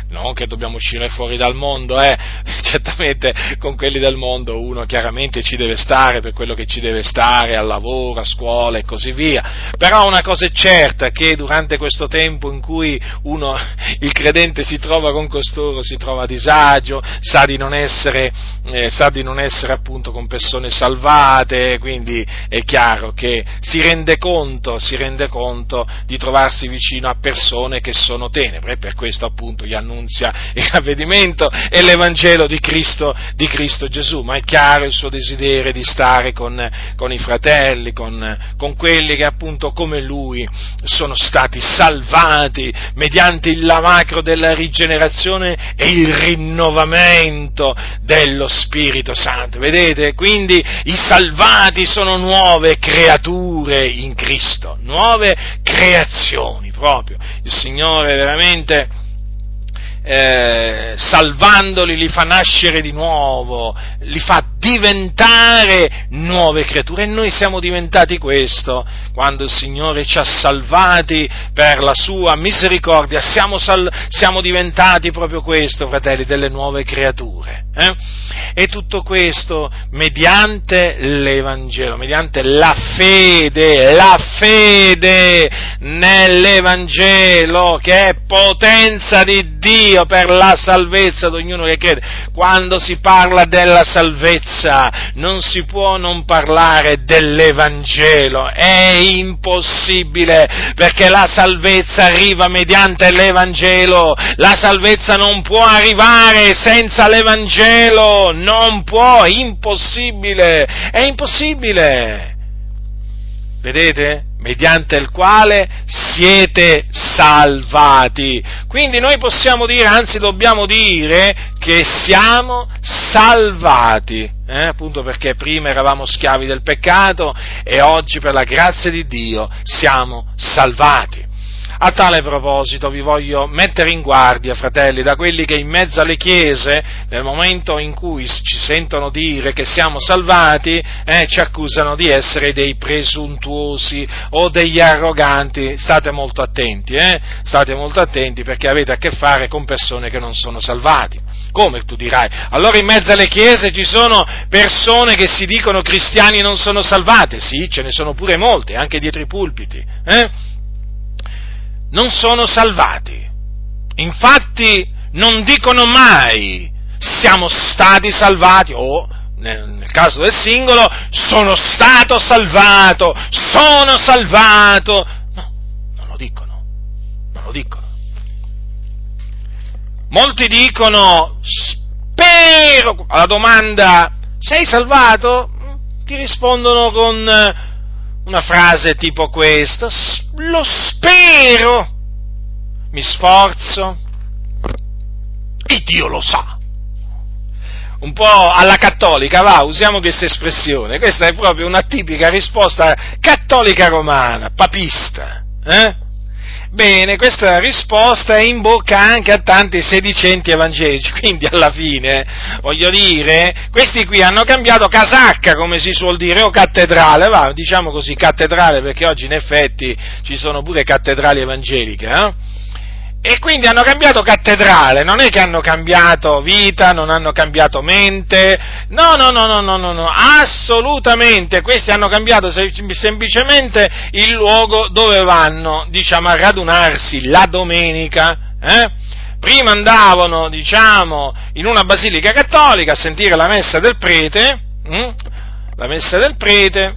non che dobbiamo uscire fuori fuori dal mondo, eh? certamente con quelli del mondo uno chiaramente ci deve stare per quello che ci deve stare, al lavoro, a scuola e così via, però una cosa è certa che durante questo tempo in cui uno, il credente si trova con costoro, si trova a disagio, sa di non essere, eh, sa di non essere appunto con persone salvate, quindi è chiaro che si rende conto, si rende conto di trovarsi vicino a persone che sono tenebre e per questo appunto gli annunzia il ravvedimento e l'Evangelo di Cristo, di Cristo Gesù, ma è chiaro il suo desiderio di stare con, con i fratelli, con, con quelli che appunto come lui sono stati salvati mediante il lavacro della rigenerazione e il rinnovamento dello Spirito Santo. Vedete? Quindi i salvati sono nuove creature in Cristo, nuove creazioni proprio. Il Signore veramente eh, salvandoli li fa nascere di nuovo, li fa diventare nuove creature e noi siamo diventati questo quando il Signore ci ha salvati per la sua misericordia, siamo, sal- siamo diventati proprio questo, fratelli, delle nuove creature. Eh? E tutto questo mediante l'Evangelo, mediante la fede, la fede nell'Evangelo che è potenza di Dio per la salvezza di ognuno che crede. Quando si parla della salvezza non si può non parlare dell'Evangelo, è impossibile perché la salvezza arriva mediante l'Evangelo, la salvezza non può arrivare senza l'Evangelo Vangelo non può, è impossibile, è impossibile. Vedete? Mediante il quale siete salvati. Quindi noi possiamo dire, anzi dobbiamo dire, che siamo salvati. Eh? appunto perché prima eravamo schiavi del peccato e oggi per la grazia di Dio siamo salvati. A tale proposito vi voglio mettere in guardia, fratelli, da quelli che in mezzo alle chiese, nel momento in cui ci sentono dire che siamo salvati, eh, ci accusano di essere dei presuntuosi o degli arroganti. State molto attenti, eh? state molto attenti perché avete a che fare con persone che non sono salvati. Come tu dirai? Allora in mezzo alle chiese ci sono persone che si dicono cristiani e non sono salvate? Sì, ce ne sono pure molte, anche dietro i pulpiti. Eh? Non sono salvati. Infatti non dicono mai siamo stati salvati o nel caso del singolo sono stato salvato, sono salvato. No, non lo dicono, non lo dicono. Molti dicono spero alla domanda sei salvato? Ti rispondono con una frase tipo questa, lo spero, mi sforzo, e Dio lo sa. Un po' alla cattolica, va, usiamo questa espressione, questa è proprio una tipica risposta cattolica romana, papista, eh? Bene, questa risposta è in bocca anche a tanti sedicenti evangelici, quindi alla fine, voglio dire, questi qui hanno cambiato casacca, come si suol dire, o cattedrale, va, diciamo così, cattedrale, perché oggi in effetti ci sono pure cattedrali evangeliche, eh? E quindi hanno cambiato cattedrale, non è che hanno cambiato vita, non hanno cambiato mente, no, no, no, no, no, no, no. assolutamente, questi hanno cambiato semplicemente il luogo dove vanno, diciamo, a radunarsi la domenica, eh? Prima andavano, diciamo, in una basilica cattolica a sentire la messa del prete, hm? la messa del prete,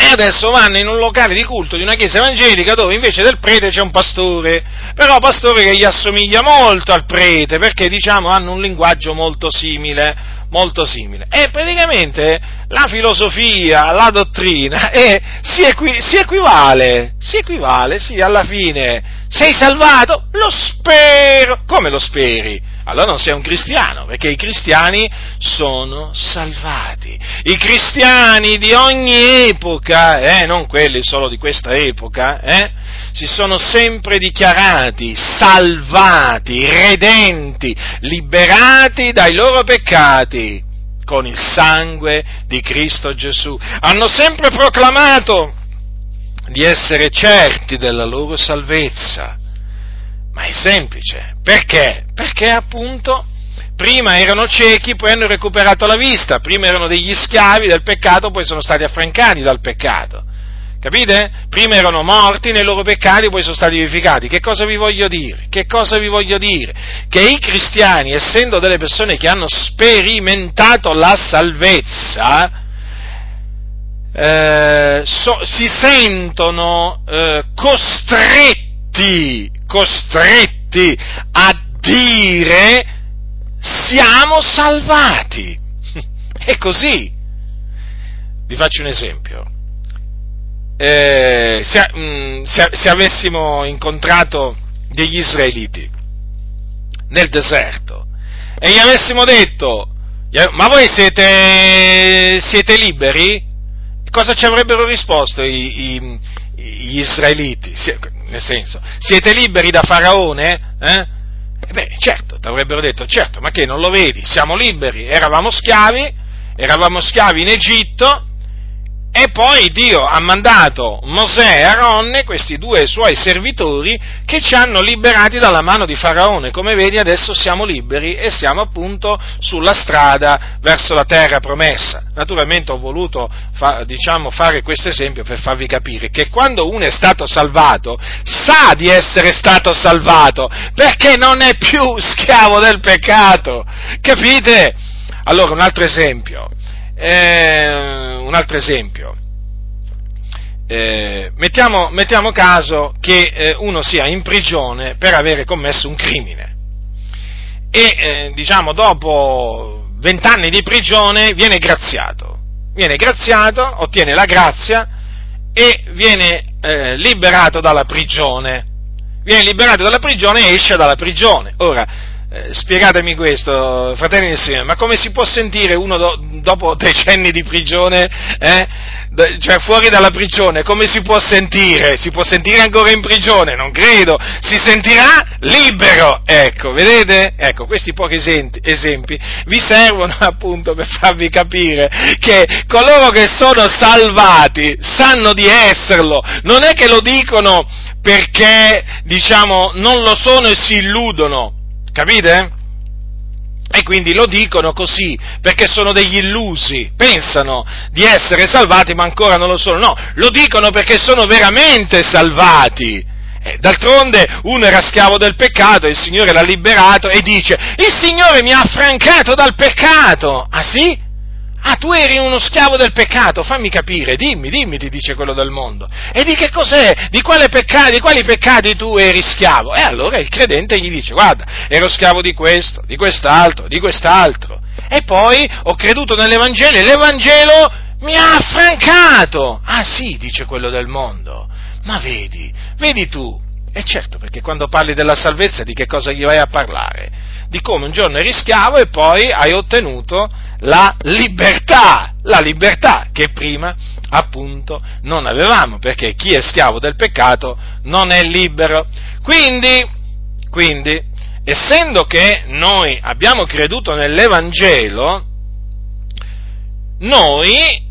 e adesso vanno in un locale di culto di una chiesa evangelica dove invece del prete c'è un pastore, però pastore che gli assomiglia molto al prete, perché diciamo hanno un linguaggio molto simile, molto simile. E praticamente la filosofia, la dottrina è, si, equi, si equivale, si equivale, sì, alla fine. Sei salvato? Lo spero! Come lo speri? Allora non sei un cristiano, perché i cristiani sono salvati. I cristiani di ogni epoca, eh, non quelli solo di questa epoca, eh, si sono sempre dichiarati salvati, redenti, liberati dai loro peccati con il sangue di Cristo Gesù. Hanno sempre proclamato di essere certi della loro salvezza. Ma è semplice. Perché? Perché appunto prima erano ciechi, poi hanno recuperato la vista, prima erano degli schiavi del peccato, poi sono stati affrancati dal peccato. Capite? Prima erano morti nei loro peccati, poi sono stati vivificati. Che cosa vi voglio dire? Che cosa vi voglio dire? Che i cristiani, essendo delle persone che hanno sperimentato la salvezza, eh, so, si sentono eh, costretti, costretti a dire siamo salvati. È così. Vi faccio un esempio eh, se, mh, mm, se, se avessimo incontrato degli israeliti nel deserto e gli avessimo detto, ma voi siete, siete liberi? Cosa ci avrebbero risposto i, i, gli israeliti? Nel senso, siete liberi da Faraone? Eh? beh, certo, ti avrebbero detto, certo, ma che non lo vedi? Siamo liberi, eravamo schiavi, eravamo schiavi in Egitto, e poi Dio ha mandato Mosè e Aronne, questi due suoi servitori, che ci hanno liberati dalla mano di Faraone. Come vedi adesso siamo liberi e siamo appunto sulla strada verso la terra promessa. Naturalmente ho voluto fa, diciamo, fare questo esempio per farvi capire che quando uno è stato salvato, sa di essere stato salvato, perché non è più schiavo del peccato. Capite? Allora un altro esempio eh, un altro esempio. Eh, mettiamo, mettiamo, caso che eh, uno sia in prigione per avere commesso un crimine e eh, diciamo dopo vent'anni di prigione viene graziato, viene graziato, ottiene la grazia e viene eh, liberato dalla prigione, viene liberato dalla prigione e esce dalla prigione. Ora, eh, spiegatemi questo, fratelli insieme, ma come si può sentire uno do, dopo decenni di prigione, eh, cioè fuori dalla prigione, come si può sentire? Si può sentire ancora in prigione? Non credo, si sentirà libero, ecco, vedete? Ecco, questi pochi esempi vi servono appunto per farvi capire che coloro che sono salvati sanno di esserlo, non è che lo dicono perché, diciamo, non lo sono e si illudono, Capite? E quindi lo dicono così, perché sono degli illusi, pensano di essere salvati ma ancora non lo sono, no, lo dicono perché sono veramente salvati. Eh, d'altronde uno era schiavo del peccato, il Signore l'ha liberato e dice, il Signore mi ha affrancato dal peccato. Ah sì? Ah, tu eri uno schiavo del peccato, fammi capire, dimmi, dimmi, ti dice quello del mondo. E di che cos'è? Di, peccati, di quali peccati tu eri schiavo? E allora il credente gli dice, guarda, ero schiavo di questo, di quest'altro, di quest'altro. E poi ho creduto nell'Evangelo e l'Evangelo mi ha affrancato. Ah sì, dice quello del mondo. Ma vedi, vedi tu. E certo, perché quando parli della salvezza di che cosa gli vai a parlare? Di come un giorno eri schiavo e poi hai ottenuto la libertà, la libertà che prima appunto non avevamo, perché chi è schiavo del peccato non è libero. Quindi, quindi essendo che noi abbiamo creduto nell'Evangelo, noi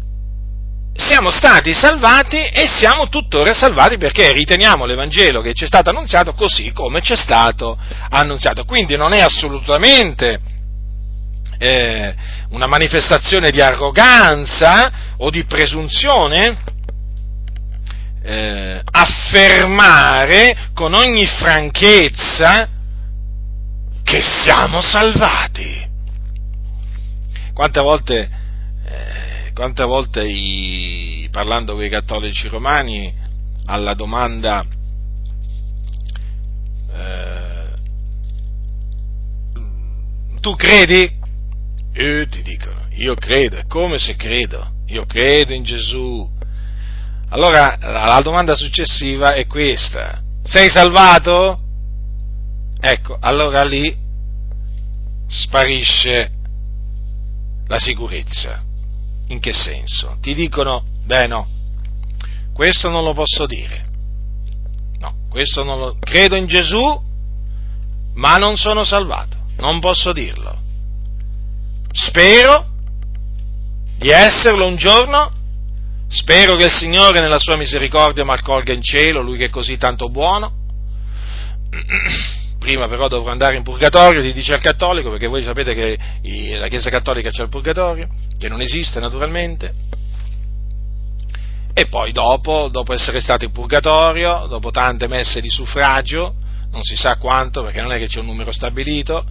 siamo stati salvati e siamo tuttora salvati perché riteniamo l'Evangelo che ci è stato annunziato così come ci è stato annunziato. Quindi non è assolutamente eh, una manifestazione di arroganza o di presunzione, eh, affermare con ogni franchezza che siamo salvati. Quante volte, quante volte i, parlando con i cattolici romani alla domanda eh, tu credi? E ti dicono, io credo, è come se credo, io credo in Gesù. Allora la domanda successiva è questa, sei salvato? Ecco, allora lì sparisce la sicurezza. In che senso? Ti dicono, beh no, questo non lo posso dire. No, questo non lo... Credo in Gesù, ma non sono salvato, non posso dirlo. Spero di esserlo un giorno, spero che il Signore nella sua misericordia mi accolga in cielo, Lui che è così tanto buono, prima però dovrò andare in purgatorio, ti dice il cattolico, perché voi sapete che la Chiesa Cattolica c'è il purgatorio, che non esiste naturalmente, e poi dopo, dopo essere stato in purgatorio, dopo tante messe di suffragio, non si sa quanto, perché non è che c'è un numero stabilito,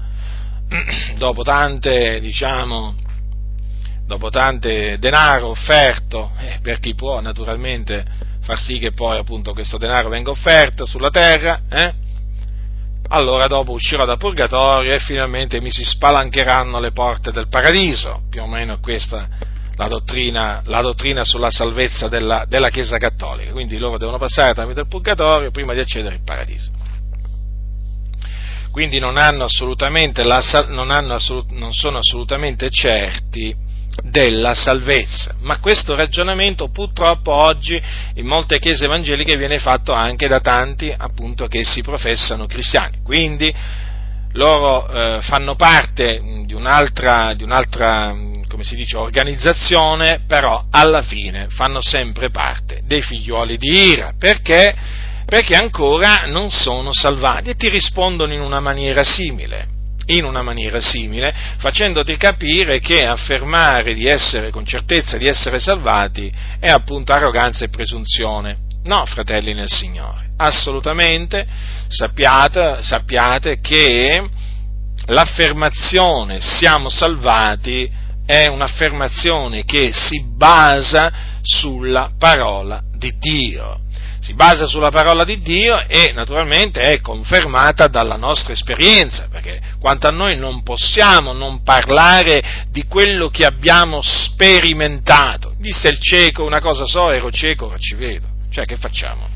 dopo tante, diciamo, dopo tante denaro offerto, eh, per chi può naturalmente far sì che poi appunto questo denaro venga offerto sulla terra, eh, allora dopo uscirò dal purgatorio e finalmente mi si spalancheranno le porte del paradiso, più o meno questa la dottrina, la dottrina sulla salvezza della, della, Chiesa Cattolica, quindi loro devono passare tramite il purgatorio prima di accedere al paradiso. Quindi non, hanno la, non, hanno assolut, non sono assolutamente certi della salvezza. Ma questo ragionamento purtroppo oggi in molte chiese evangeliche viene fatto anche da tanti appunto che si professano cristiani. Quindi loro eh, fanno parte di un'altra, di un'altra come si dice, organizzazione, però alla fine fanno sempre parte dei figlioli di ira. Perché? Perché ancora non sono salvati e ti rispondono in una maniera simile in una maniera simile, facendoti capire che affermare di essere con certezza di essere salvati è appunto arroganza e presunzione. No, fratelli nel Signore, assolutamente sappiate, sappiate che l'affermazione siamo salvati è un'affermazione che si basa sulla parola di Dio. Si basa sulla parola di Dio e naturalmente è confermata dalla nostra esperienza, perché quanto a noi non possiamo non parlare di quello che abbiamo sperimentato. Disse il cieco, una cosa so, ero cieco, ora ci vedo. Cioè, che facciamo?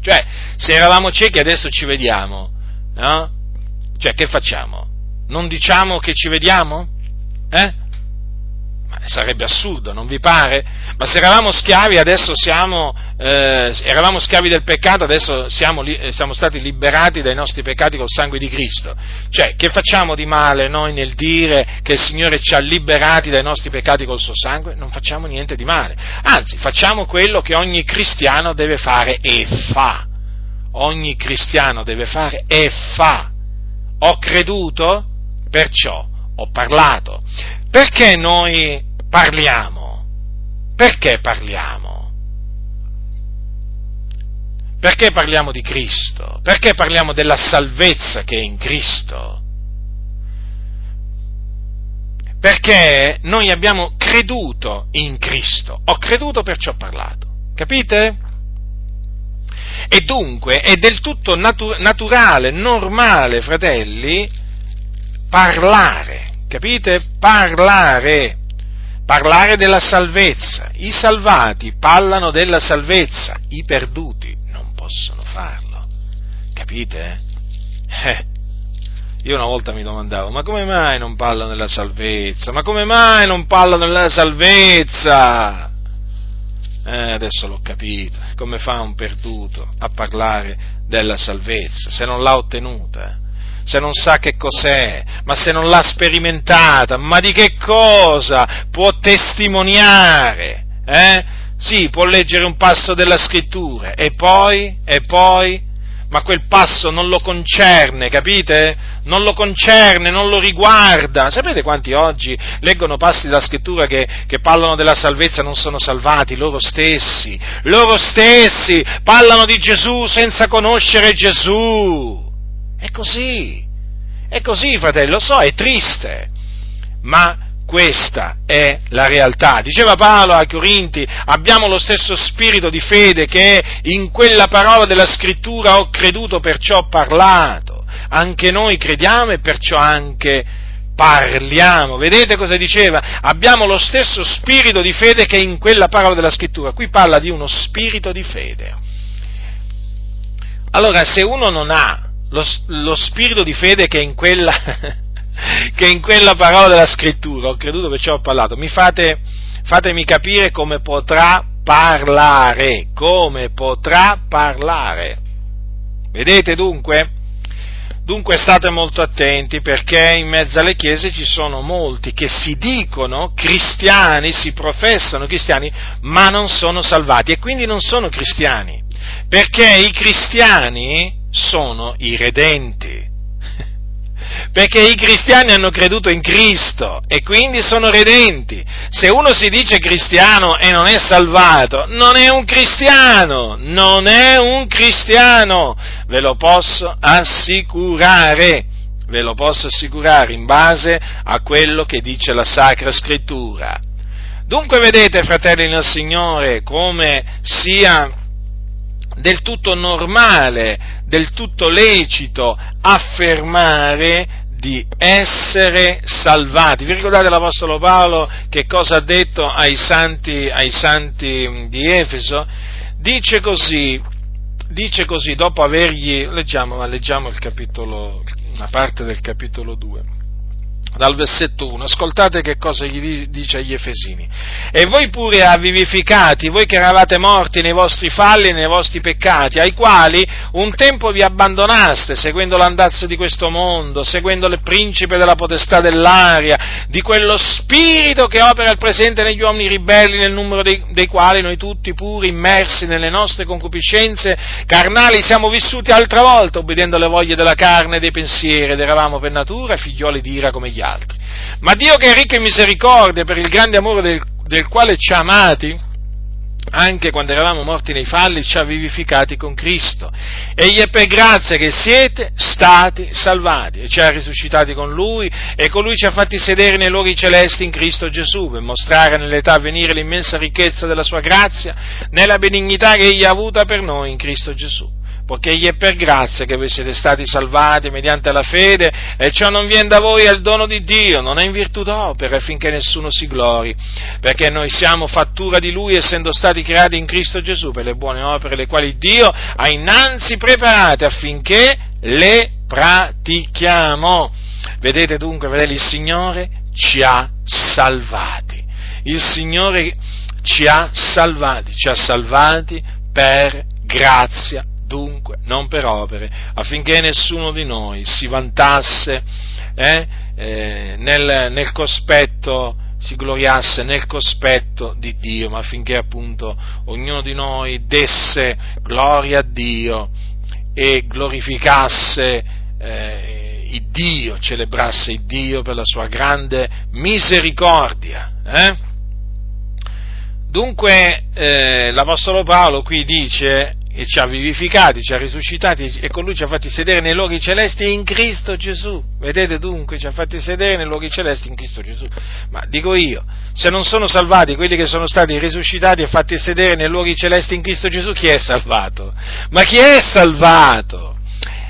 Cioè, se eravamo ciechi adesso ci vediamo, no? Cioè, che facciamo? Non diciamo che ci vediamo? Eh? Sarebbe assurdo, non vi pare? Ma se eravamo schiavi, adesso siamo, eh, eravamo schiavi del peccato, adesso siamo, eh, siamo, stati liberati dai nostri peccati col sangue di Cristo. Cioè, che facciamo di male noi nel dire che il Signore ci ha liberati dai nostri peccati col suo sangue? Non facciamo niente di male. Anzi, facciamo quello che ogni cristiano deve fare e fa. Ogni cristiano deve fare e fa. Ho creduto, perciò ho parlato. Perché noi parliamo? Perché parliamo? Perché parliamo di Cristo? Perché parliamo della salvezza che è in Cristo? Perché noi abbiamo creduto in Cristo. Ho creduto perciò ho parlato. Capite? E dunque è del tutto natu- naturale, normale, fratelli, parlare. Capite? Parlare parlare della salvezza. I salvati parlano della salvezza, i perduti non possono farlo. Capite? Eh, io una volta mi domandavo, ma come mai non parlano della salvezza? Ma come mai non parlano della salvezza? Eh, adesso l'ho capito, come fa un perduto a parlare della salvezza se non l'ha ottenuta? Se non sa che cos'è, ma se non l'ha sperimentata, ma di che cosa può testimoniare? Eh? Sì, può leggere un passo della scrittura e poi, e poi, ma quel passo non lo concerne, capite? Non lo concerne, non lo riguarda. Sapete quanti oggi leggono passi della scrittura che, che parlano della salvezza e non sono salvati? Loro stessi, loro stessi parlano di Gesù senza conoscere Gesù. È così, è così, fratelli, lo so, è triste, ma questa è la realtà. Diceva Paolo ai Corinti, abbiamo lo stesso spirito di fede che in quella parola della scrittura ho creduto, perciò ho parlato. Anche noi crediamo e perciò anche parliamo. Vedete cosa diceva? Abbiamo lo stesso spirito di fede che in quella parola della scrittura. Qui parla di uno spirito di fede. Allora, se uno non ha lo, lo spirito di fede che è in quella, che in quella parola della scrittura, ho creduto perciò ho parlato, mi fate, fatemi capire come potrà parlare, come potrà parlare. Vedete dunque? Dunque state molto attenti perché in mezzo alle chiese ci sono molti che si dicono cristiani, si professano cristiani, ma non sono salvati e quindi non sono cristiani. Perché i cristiani sono i redenti. Perché i cristiani hanno creduto in Cristo e quindi sono redenti. Se uno si dice cristiano e non è salvato, non è un cristiano, non è un cristiano, ve lo posso assicurare ve lo posso assicurare, in base a quello che dice la Sacra Scrittura. Dunque vedete, fratelli nel Signore, come sia del tutto normale, del tutto lecito affermare di essere salvati. Vi ricordate l'Apostolo Paolo che cosa ha detto ai santi, ai santi di Efeso? Dice così, dice così, dopo avergli, leggiamo, leggiamo il capitolo, una parte del capitolo 2 dal versetto 1, ascoltate che cosa gli dice agli Efesini. E voi pure avvivificati, voi che eravate morti nei vostri falli e nei vostri peccati, ai quali un tempo vi abbandonaste, seguendo l'andazzo di questo mondo, seguendo il principe della potestà dell'aria, di quello spirito che opera il presente negli uomini ribelli, nel numero dei, dei quali noi tutti pure immersi nelle nostre concupiscenze carnali siamo vissuti altra volta, obbedendo alle voglie della carne e dei pensieri, ed eravamo per natura figlioli di ira come gli altri. Ma Dio che è ricco in misericordia per il grande amore del, del quale ci ha amati, anche quando eravamo morti nei falli, ci ha vivificati con Cristo. Egli è per grazia che siete stati salvati e ci ha risuscitati con Lui e con Lui ci ha fatti sedere nei luoghi celesti in Cristo Gesù per mostrare nell'età a venire l'immensa ricchezza della Sua grazia nella benignità che Egli ha avuta per noi in Cristo Gesù poiché egli è per grazia che voi siete stati salvati mediante la fede, e ciò non viene da voi, è il dono di Dio, non è in virtù d'opera, affinché nessuno si glori, perché noi siamo fattura di Lui, essendo stati creati in Cristo Gesù per le buone opere, le quali Dio ha innanzi preparate affinché le pratichiamo. Vedete dunque, vedete, il Signore ci ha salvati. Il Signore ci ha salvati, ci ha salvati per grazia dunque non per opere, affinché nessuno di noi si vantasse eh, eh, nel, nel cospetto, si gloriasse nel cospetto di Dio, ma affinché appunto ognuno di noi desse gloria a Dio e glorificasse eh, il Dio, celebrasse il Dio per la sua grande misericordia. Eh? Dunque eh, l'Apostolo Paolo qui dice e ci ha vivificati, ci ha risuscitati e con lui ci ha fatti sedere nei luoghi celesti in Cristo Gesù. Vedete dunque, ci ha fatti sedere nei luoghi celesti in Cristo Gesù. Ma dico io, se non sono salvati quelli che sono stati risuscitati e fatti sedere nei luoghi celesti in Cristo Gesù, chi è salvato? Ma chi è salvato?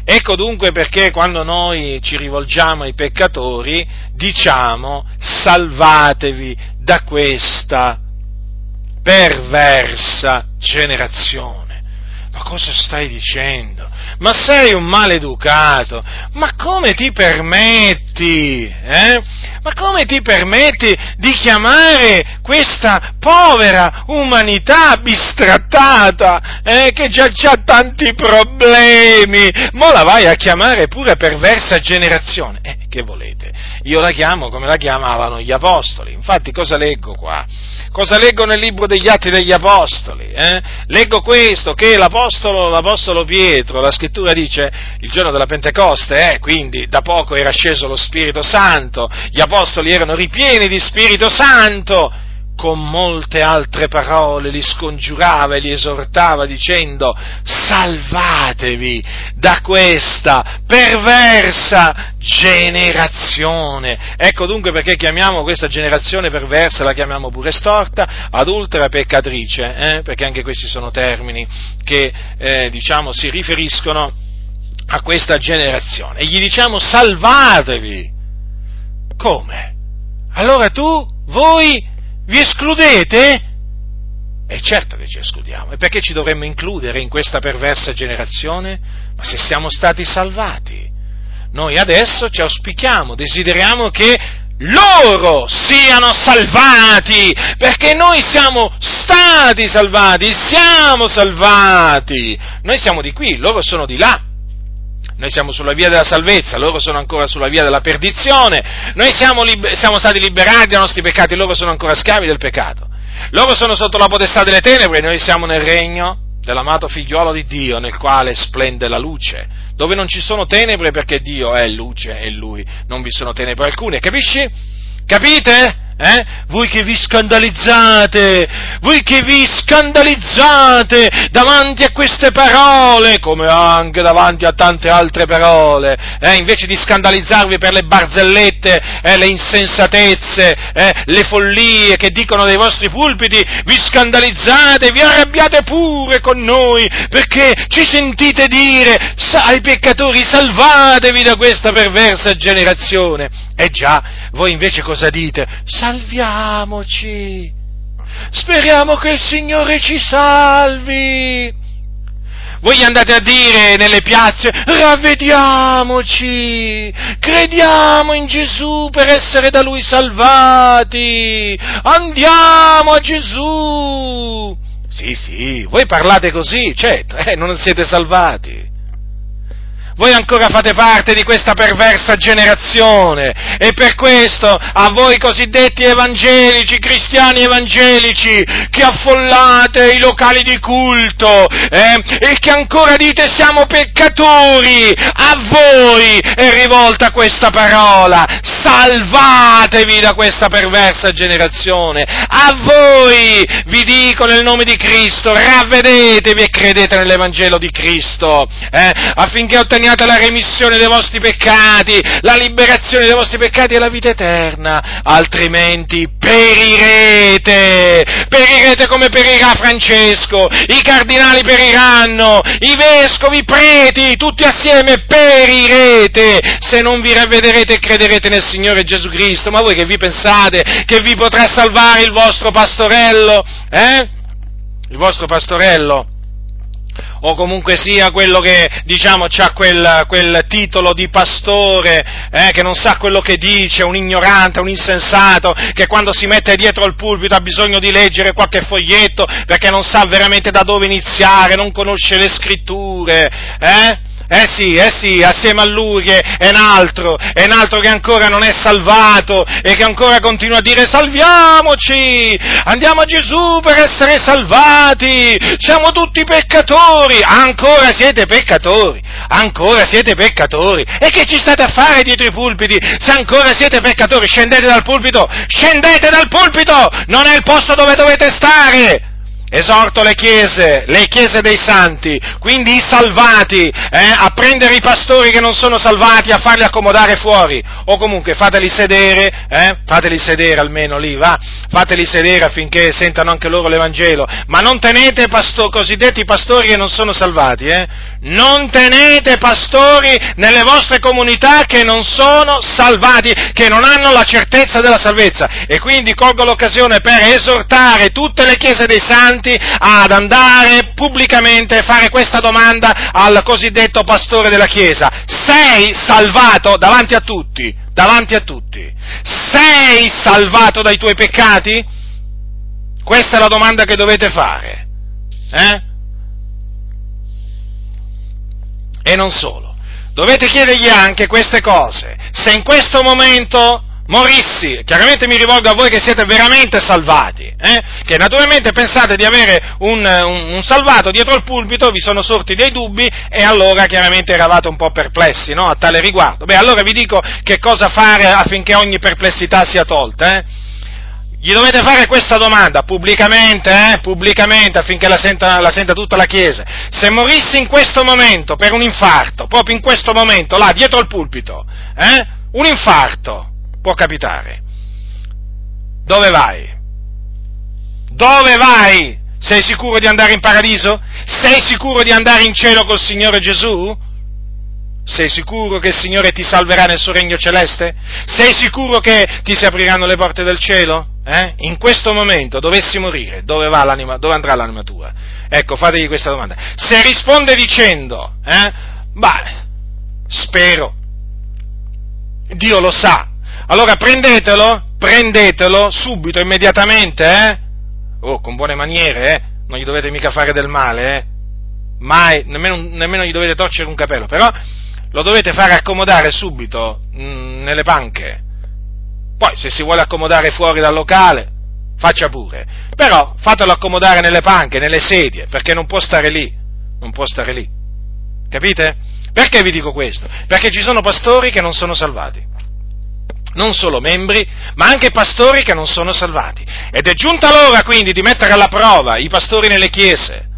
Ecco dunque perché quando noi ci rivolgiamo ai peccatori diciamo salvatevi da questa perversa generazione. Ma cosa stai dicendo? Ma sei un maleducato? Ma come ti permetti? Eh? Ma come ti permetti di chiamare questa povera umanità bistrattata, eh, che già ha tanti problemi? Mo la vai a chiamare pure perversa generazione? Eh, che volete? Io la chiamo come la chiamavano gli apostoli. Infatti cosa leggo qua? Cosa leggo nel libro degli Atti degli Apostoli? Eh? Leggo questo, che l'Apostolo, l'Apostolo Pietro, la scrittura dice, il giorno della Pentecoste, eh, quindi da poco era sceso lo Spirito Santo, gli Apostoli erano ripieni di Spirito Santo, con molte altre parole li scongiurava e li esortava dicendo salvatevi da questa perversa generazione. Ecco dunque perché chiamiamo questa generazione perversa, la chiamiamo pure storta, adultera, peccatrice, eh? perché anche questi sono termini che eh, diciamo si riferiscono a questa generazione. E gli diciamo salvatevi. Come? Allora tu, voi, vi escludete? È certo che ci escludiamo. E perché ci dovremmo includere in questa perversa generazione? Ma se siamo stati salvati. Noi adesso ci auspichiamo, desideriamo che loro siano salvati, perché noi siamo stati salvati, siamo salvati. Noi siamo di qui, loro sono di là. Noi siamo sulla via della salvezza, loro sono ancora sulla via della perdizione, noi siamo, liber- siamo stati liberati dai nostri peccati, loro sono ancora schiavi del peccato. Loro sono sotto la potestà delle tenebre, noi siamo nel regno dell'amato figliuolo di Dio nel quale splende la luce, dove non ci sono tenebre perché Dio è luce e Lui non vi sono tenebre alcune, capisci? Capite? Eh? Voi che vi scandalizzate, voi che vi scandalizzate davanti a queste parole, come anche davanti a tante altre parole, eh? invece di scandalizzarvi per le barzellette, eh, le insensatezze, eh, le follie che dicono dei vostri pulpiti, vi scandalizzate, vi arrabbiate pure con noi, perché ci sentite dire ai peccatori salvatevi da questa perversa generazione. E già, voi invece cosa dite? Salviamoci, speriamo che il Signore ci salvi. Voi andate a dire nelle piazze, ravvediamoci, crediamo in Gesù per essere da Lui salvati, andiamo a Gesù. Sì, sì, voi parlate così, certo, eh, non siete salvati. Voi ancora fate parte di questa perversa generazione. E per questo a voi cosiddetti evangelici, cristiani evangelici, che affollate i locali di culto eh, e che ancora dite siamo peccatori, a voi è rivolta questa parola, salvatevi da questa perversa generazione, a voi vi dico nel nome di Cristo, ravvedetevi e credete nell'Evangelo di Cristo, eh, affinché otteniate otteniate la remissione dei vostri peccati, la liberazione dei vostri peccati e la vita eterna, altrimenti perirete, perirete come perirà Francesco, i cardinali periranno, i vescovi, i preti, tutti assieme perirete se non vi ravvederete e crederete nel Signore Gesù Cristo. Ma voi che vi pensate che vi potrà salvare il vostro pastorello? Eh? Il vostro pastorello? O comunque sia quello che diciamo ha quel, quel, titolo di pastore, eh, che non sa quello che dice, un ignorante, un insensato, che quando si mette dietro al pulpito ha bisogno di leggere qualche foglietto perché non sa veramente da dove iniziare, non conosce le scritture, eh? Eh sì, eh sì, assieme a lui che è un altro, è un altro che ancora non è salvato e che ancora continua a dire salviamoci, andiamo a Gesù per essere salvati, siamo tutti peccatori, ancora siete peccatori, ancora siete peccatori. E che ci state a fare dietro i pulpiti? Se ancora siete peccatori? Scendete dal pulpito, scendete dal pulpito, non è il posto dove dovete stare esorto le chiese, le chiese dei santi, quindi i salvati, eh, a prendere i pastori che non sono salvati, a farli accomodare fuori, o comunque fateli sedere, eh, fateli sedere almeno lì, va, fateli sedere affinché sentano anche loro l'Evangelo, ma non tenete pasto- cosiddetti pastori che non sono salvati, eh, non tenete pastori nelle vostre comunità che non sono salvati, che non hanno la certezza della salvezza, e quindi colgo l'occasione per esortare tutte le chiese dei santi, ad andare pubblicamente a fare questa domanda al cosiddetto pastore della Chiesa. Sei salvato davanti a tutti? Davanti a tutti. Sei salvato dai tuoi peccati? Questa è la domanda che dovete fare. Eh? E non solo. Dovete chiedergli anche queste cose. Se in questo momento morissi, chiaramente mi rivolgo a voi che siete veramente salvati, eh? che naturalmente pensate di avere un, un, un, salvato dietro il pulpito, vi sono sorti dei dubbi e allora chiaramente eravate un po' perplessi no? a tale riguardo. Beh, allora vi dico che cosa fare affinché ogni perplessità sia tolta. Eh? Gli dovete fare questa domanda pubblicamente, eh? pubblicamente, affinché la senta, la senta, tutta la Chiesa. Se morissi in questo momento per un infarto, proprio in questo momento, là, dietro il pulpito, eh? un infarto, può capitare. Dove vai? Dove vai? Sei sicuro di andare in paradiso? Sei sicuro di andare in cielo col Signore Gesù? Sei sicuro che il Signore ti salverà nel suo regno celeste? Sei sicuro che ti si apriranno le porte del cielo? Eh? In questo momento dovessi morire, dove, dove, andrà l'anima tua? Ecco, fategli questa domanda. Se risponde dicendo, eh, beh, spero, Dio lo sa, allora prendetelo, prendetelo subito, immediatamente, eh? Oh, con buone maniere, eh? Non gli dovete mica fare del male, eh? Mai, nemmeno, nemmeno gli dovete torcere un capello, però lo dovete fare accomodare subito mh, mm, nelle panche. Poi, se si vuole accomodare fuori dal locale, faccia pure, però fatelo accomodare nelle panche, nelle sedie, perché non può stare lì, non può stare lì. Capite? Perché vi dico questo? Perché ci sono pastori che non sono salvati. Non solo membri, ma anche pastori che non sono salvati. Ed è giunta l'ora quindi di mettere alla prova i pastori nelle chiese.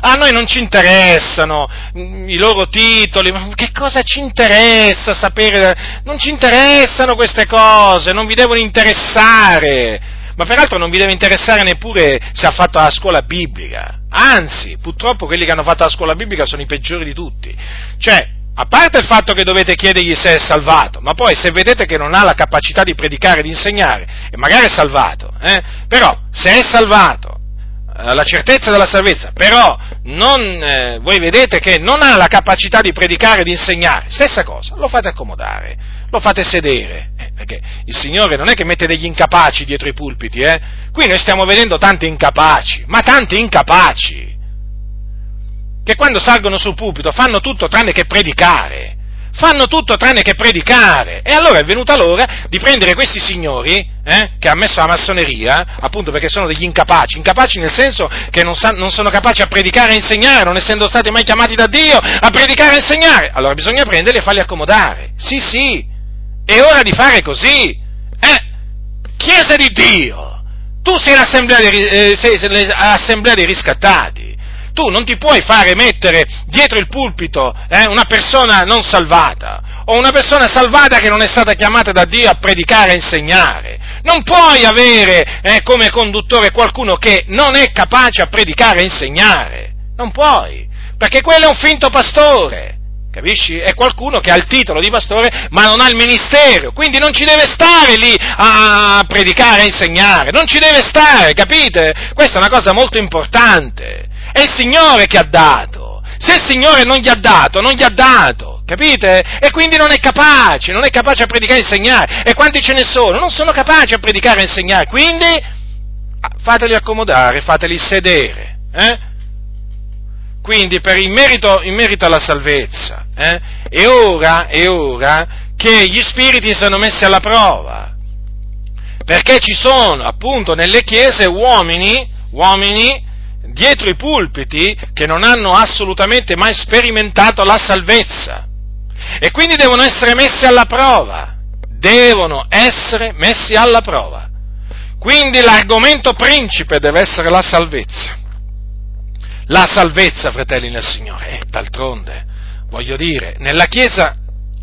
A noi non ci interessano i loro titoli, ma che cosa ci interessa sapere? Non ci interessano queste cose, non vi devono interessare. Ma peraltro non vi deve interessare neppure se ha fatto la scuola biblica, anzi, purtroppo quelli che hanno fatto la scuola biblica sono i peggiori di tutti, cioè, a parte il fatto che dovete chiedergli se è salvato, ma poi se vedete che non ha la capacità di predicare di insegnare, e magari è salvato, eh, però se è salvato, la certezza della salvezza, però non, eh, voi vedete che non ha la capacità di predicare e di insegnare, stessa cosa, lo fate accomodare, lo fate sedere, eh, perché il Signore non è che mette degli incapaci dietro i pulpiti, eh? qui noi stiamo vedendo tanti incapaci, ma tanti incapaci, che quando salgono sul pulpito fanno tutto tranne che predicare, fanno tutto tranne che predicare. E allora è venuta l'ora di prendere questi signori, eh, che hanno messo la massoneria, appunto perché sono degli incapaci, incapaci nel senso che non, sa, non, sono capaci a predicare e insegnare, non essendo stati mai chiamati da Dio a predicare e insegnare. Allora bisogna prenderli e farli accomodare. Sì, sì, è ora di fare così. Eh, Chiesa di Dio, tu sei l'assemblea dei, eh, sei l'assemblea dei riscattati tu non ti puoi fare mettere dietro il pulpito eh, una persona non salvata o una persona salvata che non è stata chiamata da Dio a predicare e insegnare. Non puoi avere eh, come conduttore qualcuno che non è capace a predicare e insegnare. Non puoi, perché quello è un finto pastore. Capisci? È qualcuno che ha il titolo di pastore ma non ha il ministero, quindi non ci deve stare lì a predicare e insegnare, non ci deve stare, capite? Questa è una cosa molto importante. È il Signore che ha dato. Se il Signore non gli ha dato, non gli ha dato. Capite? E quindi non è capace, non è capace a predicare e insegnare. E quanti ce ne sono? Non sono capaci a predicare e insegnare. Quindi ah, fateli accomodare, fateli sedere. Eh? Quindi per il merito, in merito alla salvezza, eh? è, ora, è ora che gli spiriti siano messi alla prova. Perché ci sono appunto nelle chiese uomini, uomini dietro i pulpiti che non hanno assolutamente mai sperimentato la salvezza e quindi devono essere messi alla prova, devono essere messi alla prova. Quindi l'argomento principe deve essere la salvezza. La salvezza, fratelli nel Signore, e d'altronde, voglio dire, nella Chiesa,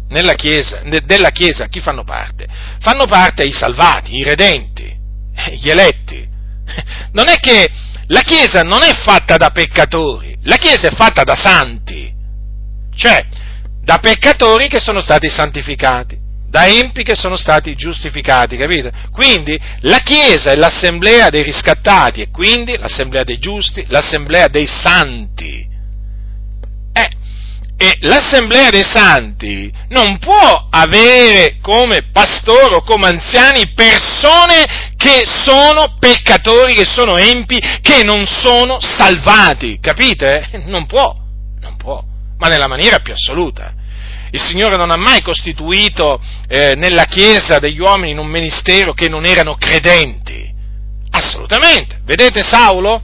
nella chiesa, della Chiesa chi fanno parte? Fanno parte i salvati, i redenti, gli eletti. Non è che la Chiesa non è fatta da peccatori, la Chiesa è fatta da santi, cioè da peccatori che sono stati santificati, da empi che sono stati giustificati, capite? Quindi la Chiesa è l'assemblea dei riscattati e quindi l'assemblea dei giusti, l'assemblea dei santi. E l'assemblea dei santi non può avere come pastore o come anziani persone che sono peccatori, che sono empi, che non sono salvati, capite? Non può, non può, ma nella maniera più assoluta. Il Signore non ha mai costituito eh, nella Chiesa degli uomini in un ministero che non erano credenti. Assolutamente. Vedete Saulo?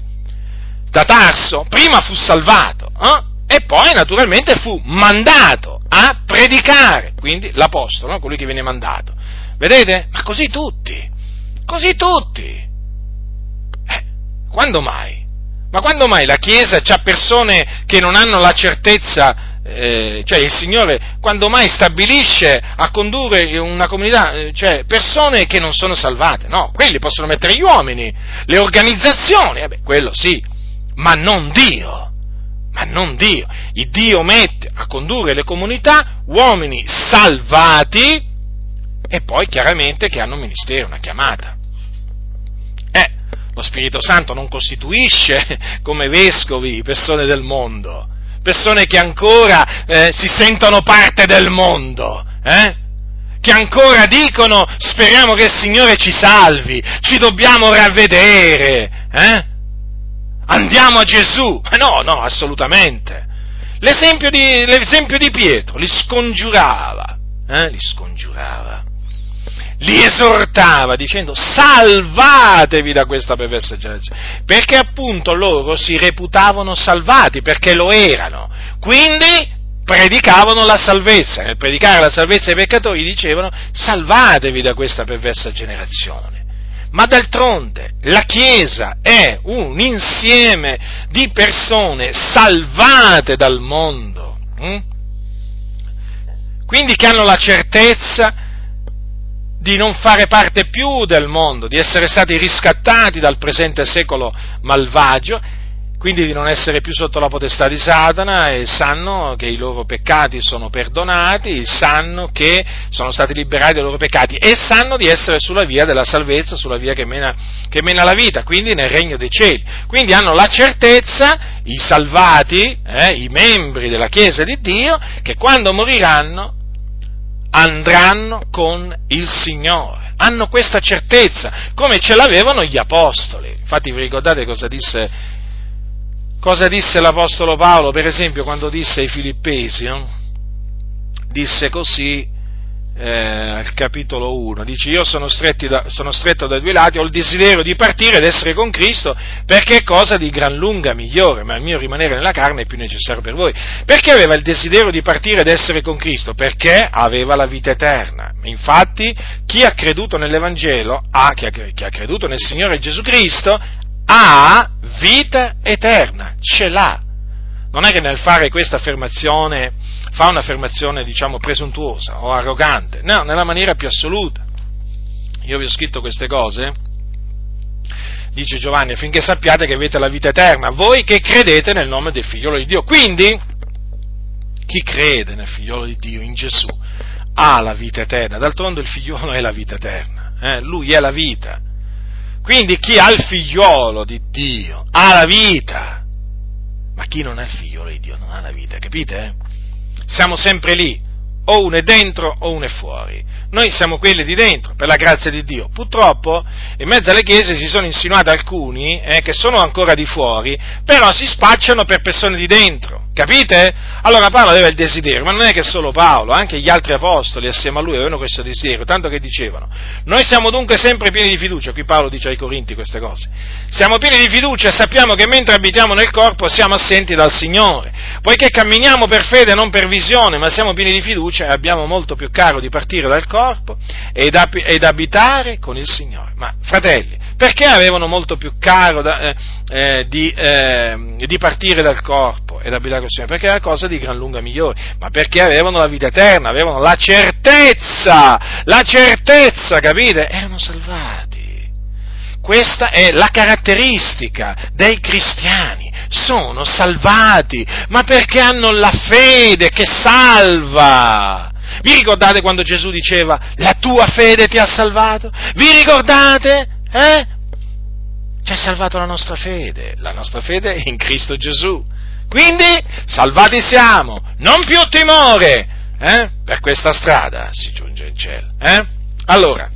Da Tarso, prima fu salvato, eh? e poi naturalmente fu mandato a predicare, quindi l'apostolo, no? colui che viene mandato. Vedete? Ma così tutti, così tutti. Eh, quando mai? Ma quando mai la Chiesa ha persone che non hanno la certezza, eh, cioè il Signore quando mai stabilisce a condurre una comunità, eh, cioè persone che non sono salvate? No, quelli possono mettere gli uomini, le organizzazioni, eh beh, quello sì, ma non Dio ma non Dio. Il Dio mette a condurre le comunità uomini salvati e poi chiaramente che hanno un ministero, una chiamata. Lo Spirito Santo non costituisce come vescovi persone del mondo, persone che ancora eh, si sentono parte del mondo, eh? che ancora dicono speriamo che il Signore ci salvi, ci dobbiamo ravvedere, eh? andiamo a Gesù. No, no, assolutamente. L'esempio di, l'esempio di Pietro li scongiurava, eh? li scongiurava. Li esortava dicendo salvatevi da questa perversa generazione, perché appunto loro si reputavano salvati, perché lo erano, quindi predicavano la salvezza, nel predicare la salvezza ai peccatori dicevano salvatevi da questa perversa generazione. Ma d'altronde la Chiesa è un insieme di persone salvate dal mondo, hm? quindi che hanno la certezza di non fare parte più del mondo, di essere stati riscattati dal presente secolo malvagio quindi di non essere più sotto la potestà di Satana e sanno che i loro peccati sono perdonati, sanno che sono stati liberati dai loro peccati e sanno di essere sulla via della salvezza, sulla via che mena, che mena la vita, quindi nel regno dei cieli. Quindi hanno la certezza, i salvati, eh, i membri della Chiesa di Dio, che quando moriranno andranno con il Signore. Hanno questa certezza, come ce l'avevano gli apostoli. Infatti vi ricordate cosa disse Cosa disse l'Apostolo Paolo, per esempio, quando disse ai Filippesi? No? Disse così eh, al capitolo 1, dice io sono, da, sono, stretto dai due lati, ho il desiderio di partire ed essere con Cristo perché è cosa di gran lunga migliore, ma il mio rimanere nella carne è più necessario per voi. Perché aveva il desiderio di partire ed essere con Cristo? Perché aveva la vita eterna. Infatti chi ha creduto nell'Evangelo, ha, chi, ha, chi ha creduto nel Signore Gesù Cristo, ha vita eterna, ce l'ha. Non è che nel fare questa affermazione fa un'affermazione, diciamo, presuntuosa o arrogante, no, nella maniera più assoluta. Io vi ho scritto queste cose, dice Giovanni, affinché sappiate che avete la vita eterna, voi che credete nel nome del figliolo di Dio. Quindi, chi crede nel figliolo di Dio, in Gesù, ha la vita eterna. D'altronde il figliolo è la vita eterna, eh? lui è la vita. Quindi chi ha il figliolo di Dio ha la vita, ma chi non ha il figliolo di Dio non ha la vita, capite? Siamo sempre lì, o uno è dentro o uno è fuori. Noi siamo quelli di dentro, per la grazia di Dio. Purtroppo in mezzo alle chiese si sono insinuati alcuni eh, che sono ancora di fuori, però si spacciano per persone di dentro. Capite? Allora Paolo aveva il desiderio, ma non è che solo Paolo, anche gli altri apostoli assieme a lui avevano questo desiderio, tanto che dicevano, noi siamo dunque sempre pieni di fiducia, qui Paolo dice ai Corinti queste cose, siamo pieni di fiducia e sappiamo che mentre abitiamo nel corpo siamo assenti dal Signore, poiché camminiamo per fede non per visione, ma siamo pieni di fiducia e abbiamo molto più caro di partire dal corpo ed, abitare con il Signore. Ma fratelli, perché avevano molto più caro da, eh, eh, di, eh, di, partire dal corpo ed abitare con il Signore? Perché era cosa di gran lunga migliore, ma perché avevano la vita eterna, avevano la certezza, la certezza, capite? Erano salvati. Questa è la caratteristica dei cristiani, sono salvati, ma perché hanno la fede che salva. Vi ricordate quando Gesù diceva la tua fede ti ha salvato? Vi ricordate? Eh? Ci ha salvato la nostra fede, la nostra fede è in Cristo Gesù. Quindi salvati siamo, non più timore, eh? per questa strada si giunge in cielo. Eh? Allora,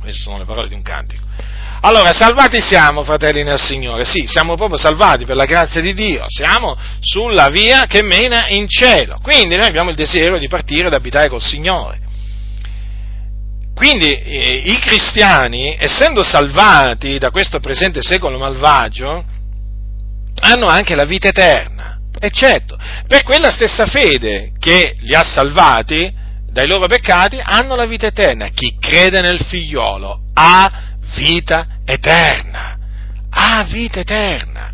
queste sono le parole di un cantico. Allora, salvati siamo, fratelli nel Signore, sì, siamo proprio salvati per la grazia di Dio, siamo sulla via che mena in cielo, quindi noi abbiamo il desiderio di partire ad abitare col Signore. Quindi eh, i cristiani, essendo salvati da questo presente secolo malvagio, hanno anche la vita eterna, eccetto, per quella stessa fede che li ha salvati dai loro peccati, hanno la vita eterna. Chi crede nel figliolo ha vita eterna, ha vita eterna.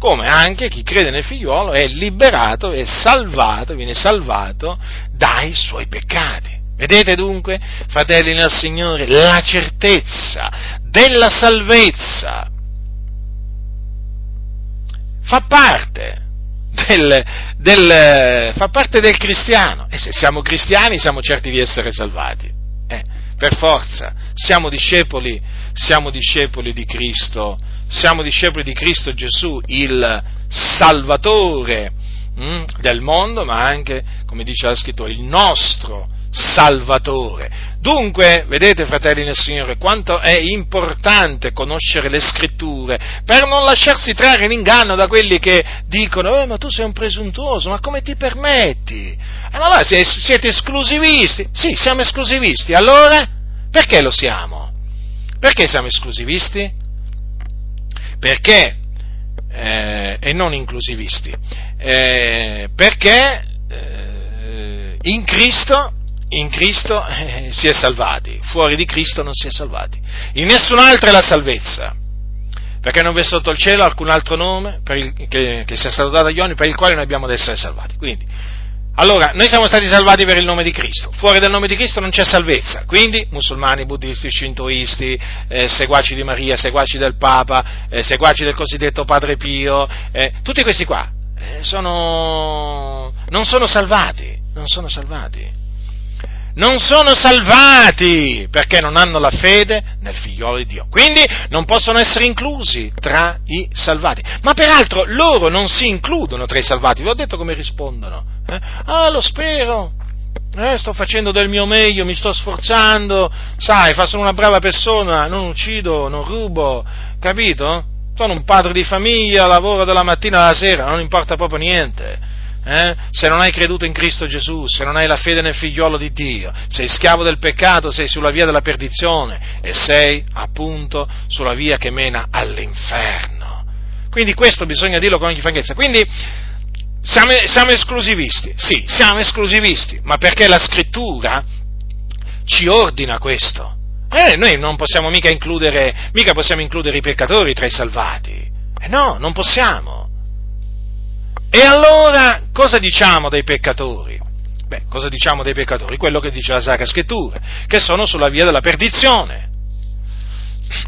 Come anche chi crede nel figliolo è liberato, è salvato, viene salvato dai suoi peccati. Vedete dunque, fratelli nel Signore, la certezza della salvezza fa parte del, del, fa parte del cristiano e se siamo cristiani siamo certi di essere salvati. Eh, per forza, siamo discepoli, siamo discepoli di Cristo, siamo discepoli di Cristo Gesù, il Salvatore mh, mm, del mondo, ma anche, come dice la scrittura, il nostro Salvatore. Dunque, vedete fratelli nel Signore, quanto è importante conoscere le scritture per non lasciarsi trarre in inganno da quelli che dicono, eh, ma tu sei un presuntuoso, ma come ti permetti? Allora siete esclusivisti? Sì, siamo esclusivisti, allora Perché lo siamo? Perché siamo esclusivisti? Perché, eh, e non inclusivisti, eh, perché eh, in Cristo, in Cristo eh, si è salvati, fuori di Cristo non si è salvati. In nessun'altra è la salvezza. Perché non vi è sotto il cielo alcun altro nome il, che, che, sia stato dato agli uomini per il quale noi abbiamo ad essere salvati. Quindi, allora, noi siamo stati salvati per il nome di Cristo, fuori del nome di Cristo non c'è salvezza, quindi musulmani, buddisti, scintoisti, eh, seguaci di Maria, seguaci del Papa, eh, seguaci del cosiddetto Padre Pio, eh, tutti questi qua eh, sono, non sono salvati, non sono salvati non sono salvati perché non hanno la fede nel figliolo di Dio. Quindi non possono essere inclusi tra i salvati. Ma peraltro loro non si includono tra i salvati. Vi ho detto come rispondono. Eh? Ah, lo spero. Eh, sto facendo del mio meglio, mi sto sforzando. Sai, sono una brava persona, non uccido, non rubo. Capito? Sono un padre di famiglia, lavoro dalla mattina alla sera, non importa proprio niente eh? se non hai creduto in Cristo Gesù, se non hai la fede nel figliuolo di Dio, sei schiavo del peccato, sei sulla via della perdizione e sei appunto sulla via che mena all'inferno. Quindi questo bisogna dirlo con ogni franchezza. Quindi siamo, siamo esclusivisti, sì, siamo esclusivisti, ma perché la scrittura ci ordina questo. Eh, noi non possiamo mica includere, mica possiamo includere i peccatori tra i salvati. Eh no, non possiamo. E allora cosa diciamo dei peccatori? Beh, cosa diciamo dei peccatori? Quello che dice la Sacra Scrittura, che sono sulla via della perdizione.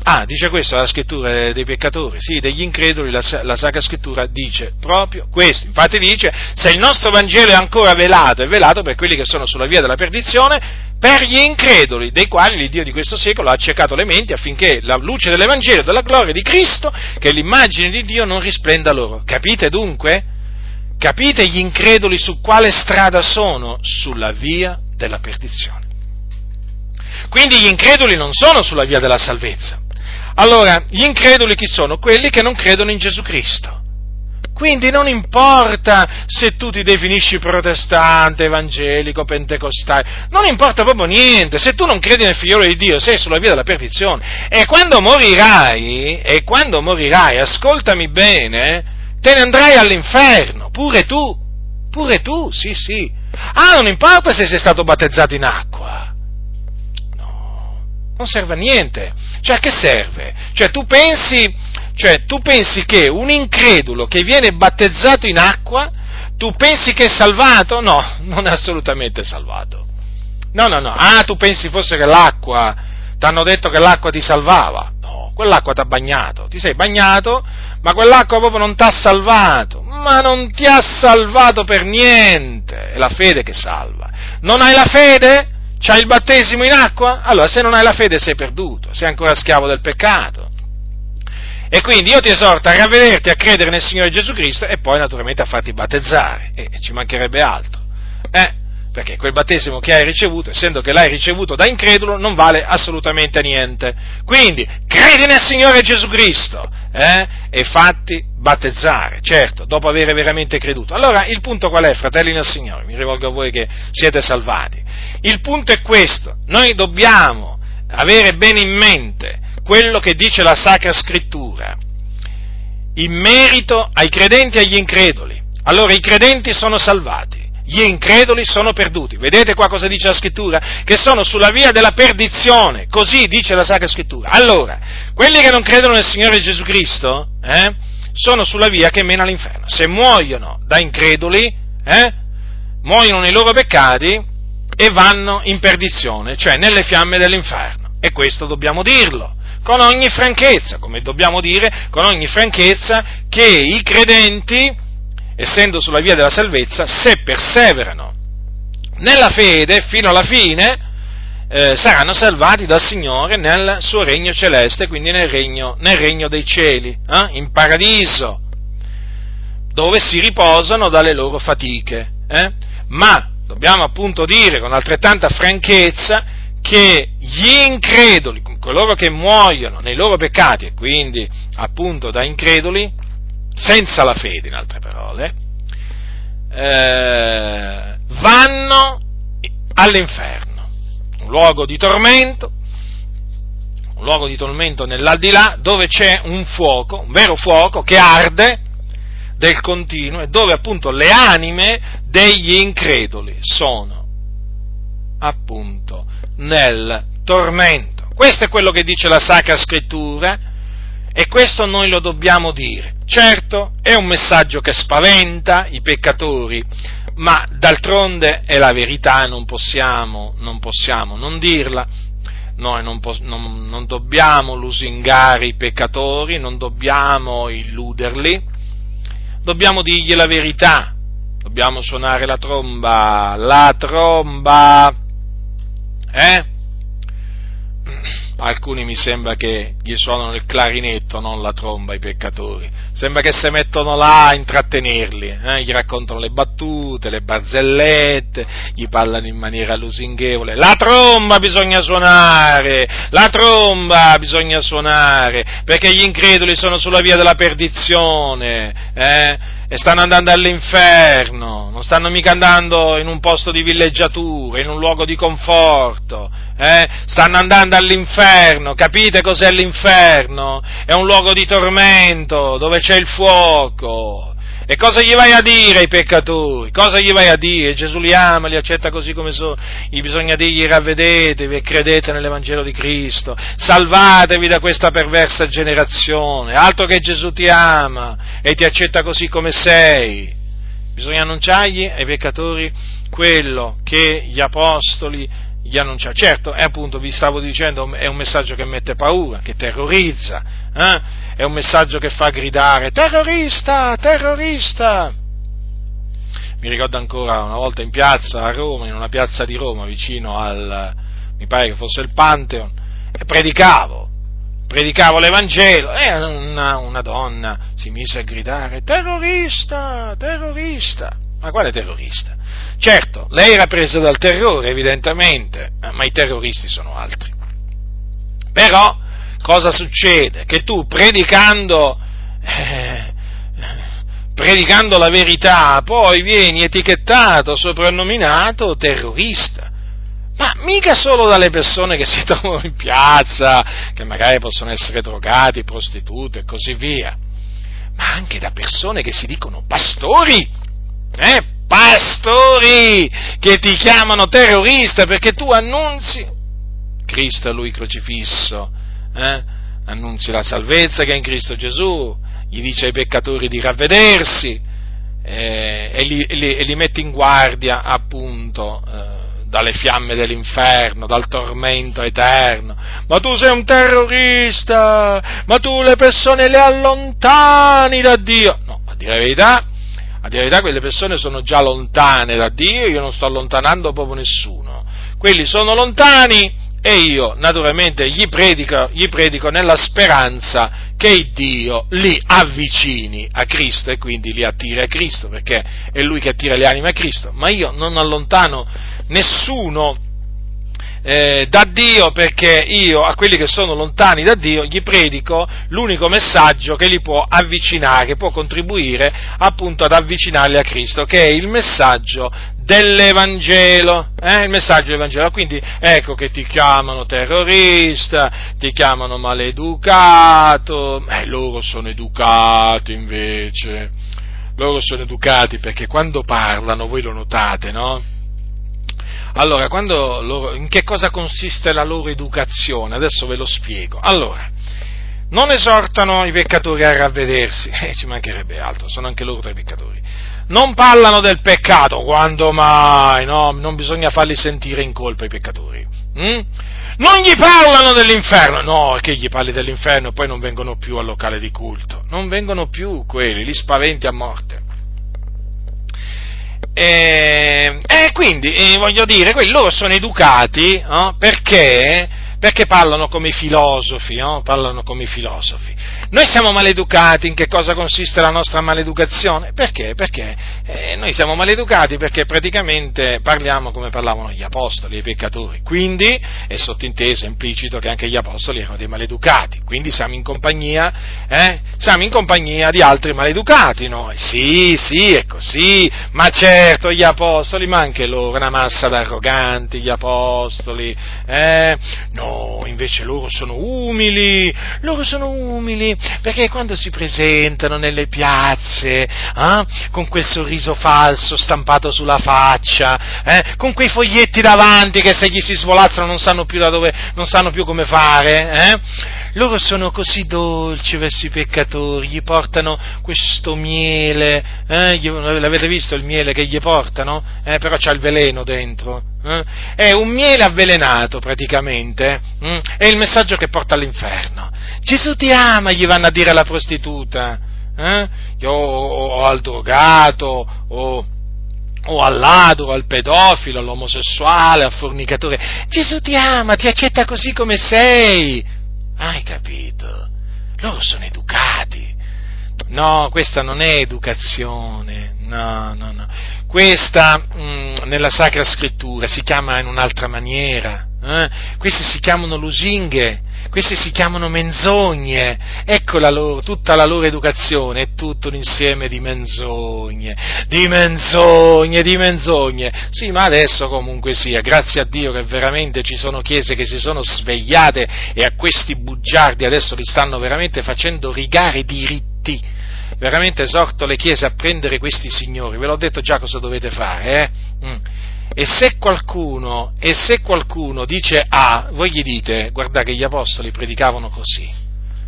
Ah, dice questo la scrittura dei peccatori, sì, degli increduli, la, la, Sacra Scrittura dice proprio questo. Infatti dice, se il nostro Vangelo è ancora velato, è velato per quelli che sono sulla via della perdizione, per gli increduli, dei quali l'Iddio di questo secolo ha accecato le menti affinché la luce dell'Evangelo, della gloria di Cristo, che è l'immagine di Dio, non risplenda loro. Capite dunque? Capite gli increduli su quale strada sono? Sulla via della perdizione. Quindi gli increduli non sono sulla via della salvezza. Allora, gli increduli chi sono? Quelli che non credono in Gesù Cristo. Quindi non importa se tu ti definisci protestante, evangelico, pentecostale, non importa proprio niente, se tu non credi nel figliolo di Dio sei sulla via della perdizione. E quando morirai, e quando morirai, ascoltami bene, te ne andrai all'inferno, pure tu, pure tu, sì, sì. Ah, non importa se sei stato battezzato in acqua. No, non serve a niente. Cioè, a che serve? Cioè, tu pensi, cioè, tu pensi che un incredulo che viene battezzato in acqua, tu pensi che è salvato? No, non è assolutamente salvato. No, no, no. Ah, tu pensi forse che l'acqua, ti hanno detto che l'acqua ti salvava? Quell'acqua ti ha bagnato. Ti sei bagnato, ma quell'acqua proprio non ti ha salvato, ma non ti ha salvato per niente, è la fede che salva. Non hai la fede? C'hai il battesimo in acqua? Allora se non hai la fede sei perduto, sei ancora schiavo del peccato. E quindi io ti esorto a ravvederti, a credere nel Signore Gesù Cristo e poi naturalmente a farti battezzare, e ci mancherebbe altro. Perché quel battesimo che hai ricevuto, essendo che l'hai ricevuto da incredulo, non vale assolutamente niente. Quindi, credi nel Signore Gesù Cristo eh, e fatti battezzare, certo, dopo aver veramente creduto. Allora, il punto qual è, fratelli nel Signore? Mi rivolgo a voi che siete salvati. Il punto è questo, noi dobbiamo avere bene in mente quello che dice la Sacra Scrittura in merito ai credenti e agli increduli. Allora, i credenti sono salvati gli increduli sono perduti. Vedete qua cosa dice la scrittura? Che sono sulla via della perdizione, così dice la Sacra Scrittura. Allora, quelli che non credono nel Signore Gesù Cristo, eh, sono sulla via che mena all'inferno. Se muoiono da increduli, eh, muoiono nei loro peccati e vanno in perdizione, cioè nelle fiamme dell'inferno. E questo dobbiamo dirlo con ogni franchezza, come dobbiamo dire con ogni franchezza che i credenti essendo sulla via della salvezza, se perseverano nella fede fino alla fine, eh, saranno salvati dal Signore nel suo regno celeste, quindi nel regno, nel regno dei cieli, eh, in paradiso, dove si riposano dalle loro fatiche. Eh? Ma dobbiamo appunto dire con altrettanta franchezza che gli increduli, coloro che muoiono nei loro peccati e quindi appunto da increduli, senza la fede in altre parole, eh, vanno all'inferno, un luogo di tormento un luogo di tormento nell'aldilà dove c'è un fuoco, un vero fuoco che arde del continuo e dove appunto le anime degli increduli sono appunto nel tormento. Questo è quello che dice la Sacra Scrittura e questo noi lo dobbiamo dire. Certo, è un messaggio che spaventa i peccatori, ma d'altronde è la verità, non possiamo non, possiamo non dirla. Noi non, non, non dobbiamo lusingare i peccatori, non dobbiamo illuderli, dobbiamo dirgli la verità, dobbiamo suonare la tromba, la tromba, eh? Alcuni mi sembra che gli suonano il clarinetto, non la tromba, i peccatori. Sembra che si mettono là a intrattenerli, eh? gli raccontano le battute, le barzellette, gli parlano in maniera lusinghevole. La tromba bisogna suonare, la tromba bisogna suonare, perché gli increduli sono sulla via della perdizione, eh? E stanno andando all'inferno, non stanno mica andando in un posto di villeggiatura, in un luogo di conforto, eh? stanno andando all'inferno, capite cos'è l'inferno? È un luogo di tormento, dove c'è il fuoco. E cosa gli vai a dire ai peccatori? Cosa gli vai a dire? Gesù li ama, li accetta così come sono. Gli bisogna dirgli ravvedetevi e credete nell'Evangelo di Cristo. Salvatevi da questa perversa generazione. Altro che Gesù ti ama e ti accetta così come sei. Bisogna annunciargli ai peccatori quello che gli apostoli gli annunciarono. Certo, è appunto, vi stavo dicendo, è un messaggio che mette paura, che terrorizza, eh? È un messaggio che fa gridare terrorista, terrorista. Mi ricordo ancora una volta in piazza a Roma, in una piazza di Roma, vicino al, mi pare che fosse il Pantheon, e predicavo, predicavo l'Evangelo e una, una donna si mise a gridare terrorista, terrorista. Ma quale terrorista? Certo, lei era presa dal terrore, evidentemente, ma i terroristi sono altri. Però, cosa succede? Che tu predicando, eh, predicando la verità, poi vieni etichettato, soprannominato terrorista. Ma mica solo dalle persone che si trovano in piazza, che magari possono essere drogati, prostitute e così via, ma anche da persone che si dicono pastori eh, pastori che ti chiamano terrorista perché tu annunzi Cristo a lui crocifisso, eh? annunzi la salvezza che è in Cristo Gesù, gli dice ai peccatori di ravvedersi eh, e, li, li, e, li, metti in guardia appunto eh, dalle fiamme dell'inferno, dal tormento eterno. Ma tu sei un terrorista, ma tu le persone le allontani da Dio. No, a dire la verità, a dire la verità quelle persone sono già lontane da Dio, io non sto allontanando proprio nessuno. Quelli sono lontani e io naturalmente gli predico, gli predico nella speranza che Dio li avvicini a Cristo e quindi li attiri a Cristo, perché è Lui che attira le anime a Cristo. Ma io non allontano nessuno eh, da Dio perché io a quelli che sono lontani da Dio gli predico l'unico messaggio che li può avvicinare, che può contribuire appunto ad avvicinarli a Cristo, che è il messaggio dell'Evangelo, eh? il messaggio dell'Evangelo. Quindi ecco che ti chiamano terrorista, ti chiamano maleducato, eh, loro sono educati invece, loro sono educati perché quando parlano, voi lo notate, no? Allora, loro, in che cosa consiste la loro educazione? Adesso ve lo spiego. Allora, non esortano i peccatori a ravvedersi, eh, ci mancherebbe altro, sono anche loro tra i peccatori. Non parlano del peccato, quando mai, no? Non bisogna farli sentire in colpa i peccatori. Hm? Non gli parlano dell'inferno, no, che gli parli dell'inferno e poi non vengono più al locale di culto, non vengono più quelli, li spaventi a morte. E, e quindi, eh, voglio dire, quelli loro sono educati no? perché perché parlano come i filosofi, no? parlano come i filosofi. Noi siamo maleducati, in che cosa consiste la nostra maleducazione? Perché? Perché eh, noi siamo maleducati perché praticamente parliamo come parlavano gli apostoli, i peccatori, quindi è sottinteso, è implicito che anche gli apostoli erano dei maleducati, quindi siamo in compagnia, eh? siamo in compagnia di altri maleducati noi, sì, sì, è così, ma certo gli apostoli, ma anche loro, una massa d'arroganti, gli apostoli, eh? no, invece loro sono umili, loro sono umili, perché quando si presentano nelle piazze, eh, con quel sorriso falso stampato sulla faccia, eh, con quei foglietti davanti che se gli si svolazzano non sanno più da dove, non sanno più come fare, eh, loro sono così dolci verso i peccatori, gli portano questo miele, eh, l'avete visto il miele che gli portano? Eh, però c'ha il veleno dentro, eh? È un miele avvelenato praticamente, hm? è il messaggio che porta all'inferno. Gesù ti ama, gli vanno a dire alla prostituta, eh? o, o, al drogato, o, o al ladro, al pedofilo, all'omosessuale, al fornicatore. Gesù ti ama, ti accetta così come sei. Hai capito? Loro sono educati. No, questa non è educazione, no, no, no. Questa mh, mm, nella Sacra Scrittura si chiama in un'altra maniera. Eh? Queste si chiamano lusinghe, queste si chiamano menzogne. Ecco la loro, tutta la loro educazione, è tutto un insieme di menzogne, di menzogne, di menzogne. Sì, ma adesso comunque sia, grazie a Dio che veramente ci sono chiese che si sono svegliate e a questi bugiardi adesso li stanno veramente facendo rigare diritti veramente esorto le chiese a prendere questi signori, ve l'ho detto già cosa dovete fare, eh? mm. E se, qualcuno, e se qualcuno dice A, voi gli dite, guarda che gli apostoli predicavano così.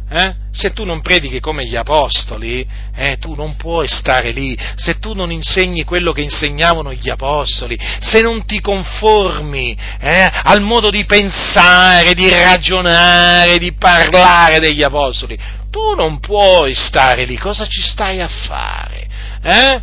Eh? Se tu non predichi come gli apostoli, eh, tu non puoi stare lì, se tu non insegni quello che insegnavano gli apostoli, se non ti conformi eh, al modo di pensare, di ragionare, di parlare degli apostoli, tu non puoi stare lì, cosa ci stai a fare? Eh?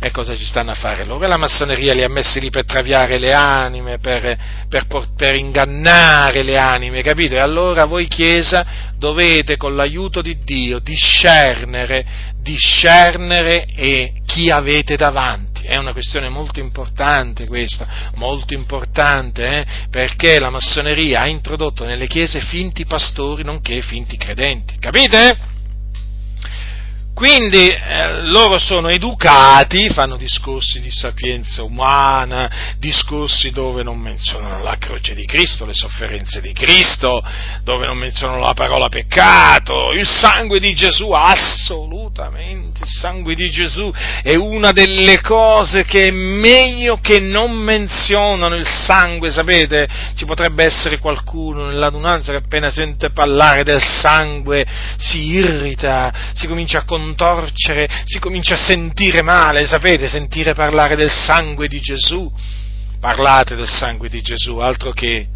E cosa ci stanno a fare loro? La massoneria li ha messi lì per traviare le anime, per, per, per, ingannare le anime, capito? E allora voi Chiesa dovete con l'aiuto di Dio discernere, discernere e chi avete davanti. È una questione molto importante questa, molto importante, eh? perché la massoneria ha introdotto nelle chiese finti pastori nonché finti credenti, capite? Quindi eh, loro sono educati, fanno discorsi di sapienza umana, discorsi dove non menzionano la croce di Cristo, le sofferenze di Cristo, dove non menzionano la parola peccato, il sangue di Gesù, assolutamente, il sangue di Gesù è una delle cose che è meglio che non menzionano il sangue, sapete? Ci potrebbe essere qualcuno nell'adunanza che appena sente parlare del sangue si irrita, si comincia a contare contorcere, si comincia a sentire male, sapete, sentire parlare del sangue di Gesù. Parlate del sangue di Gesù, altro che,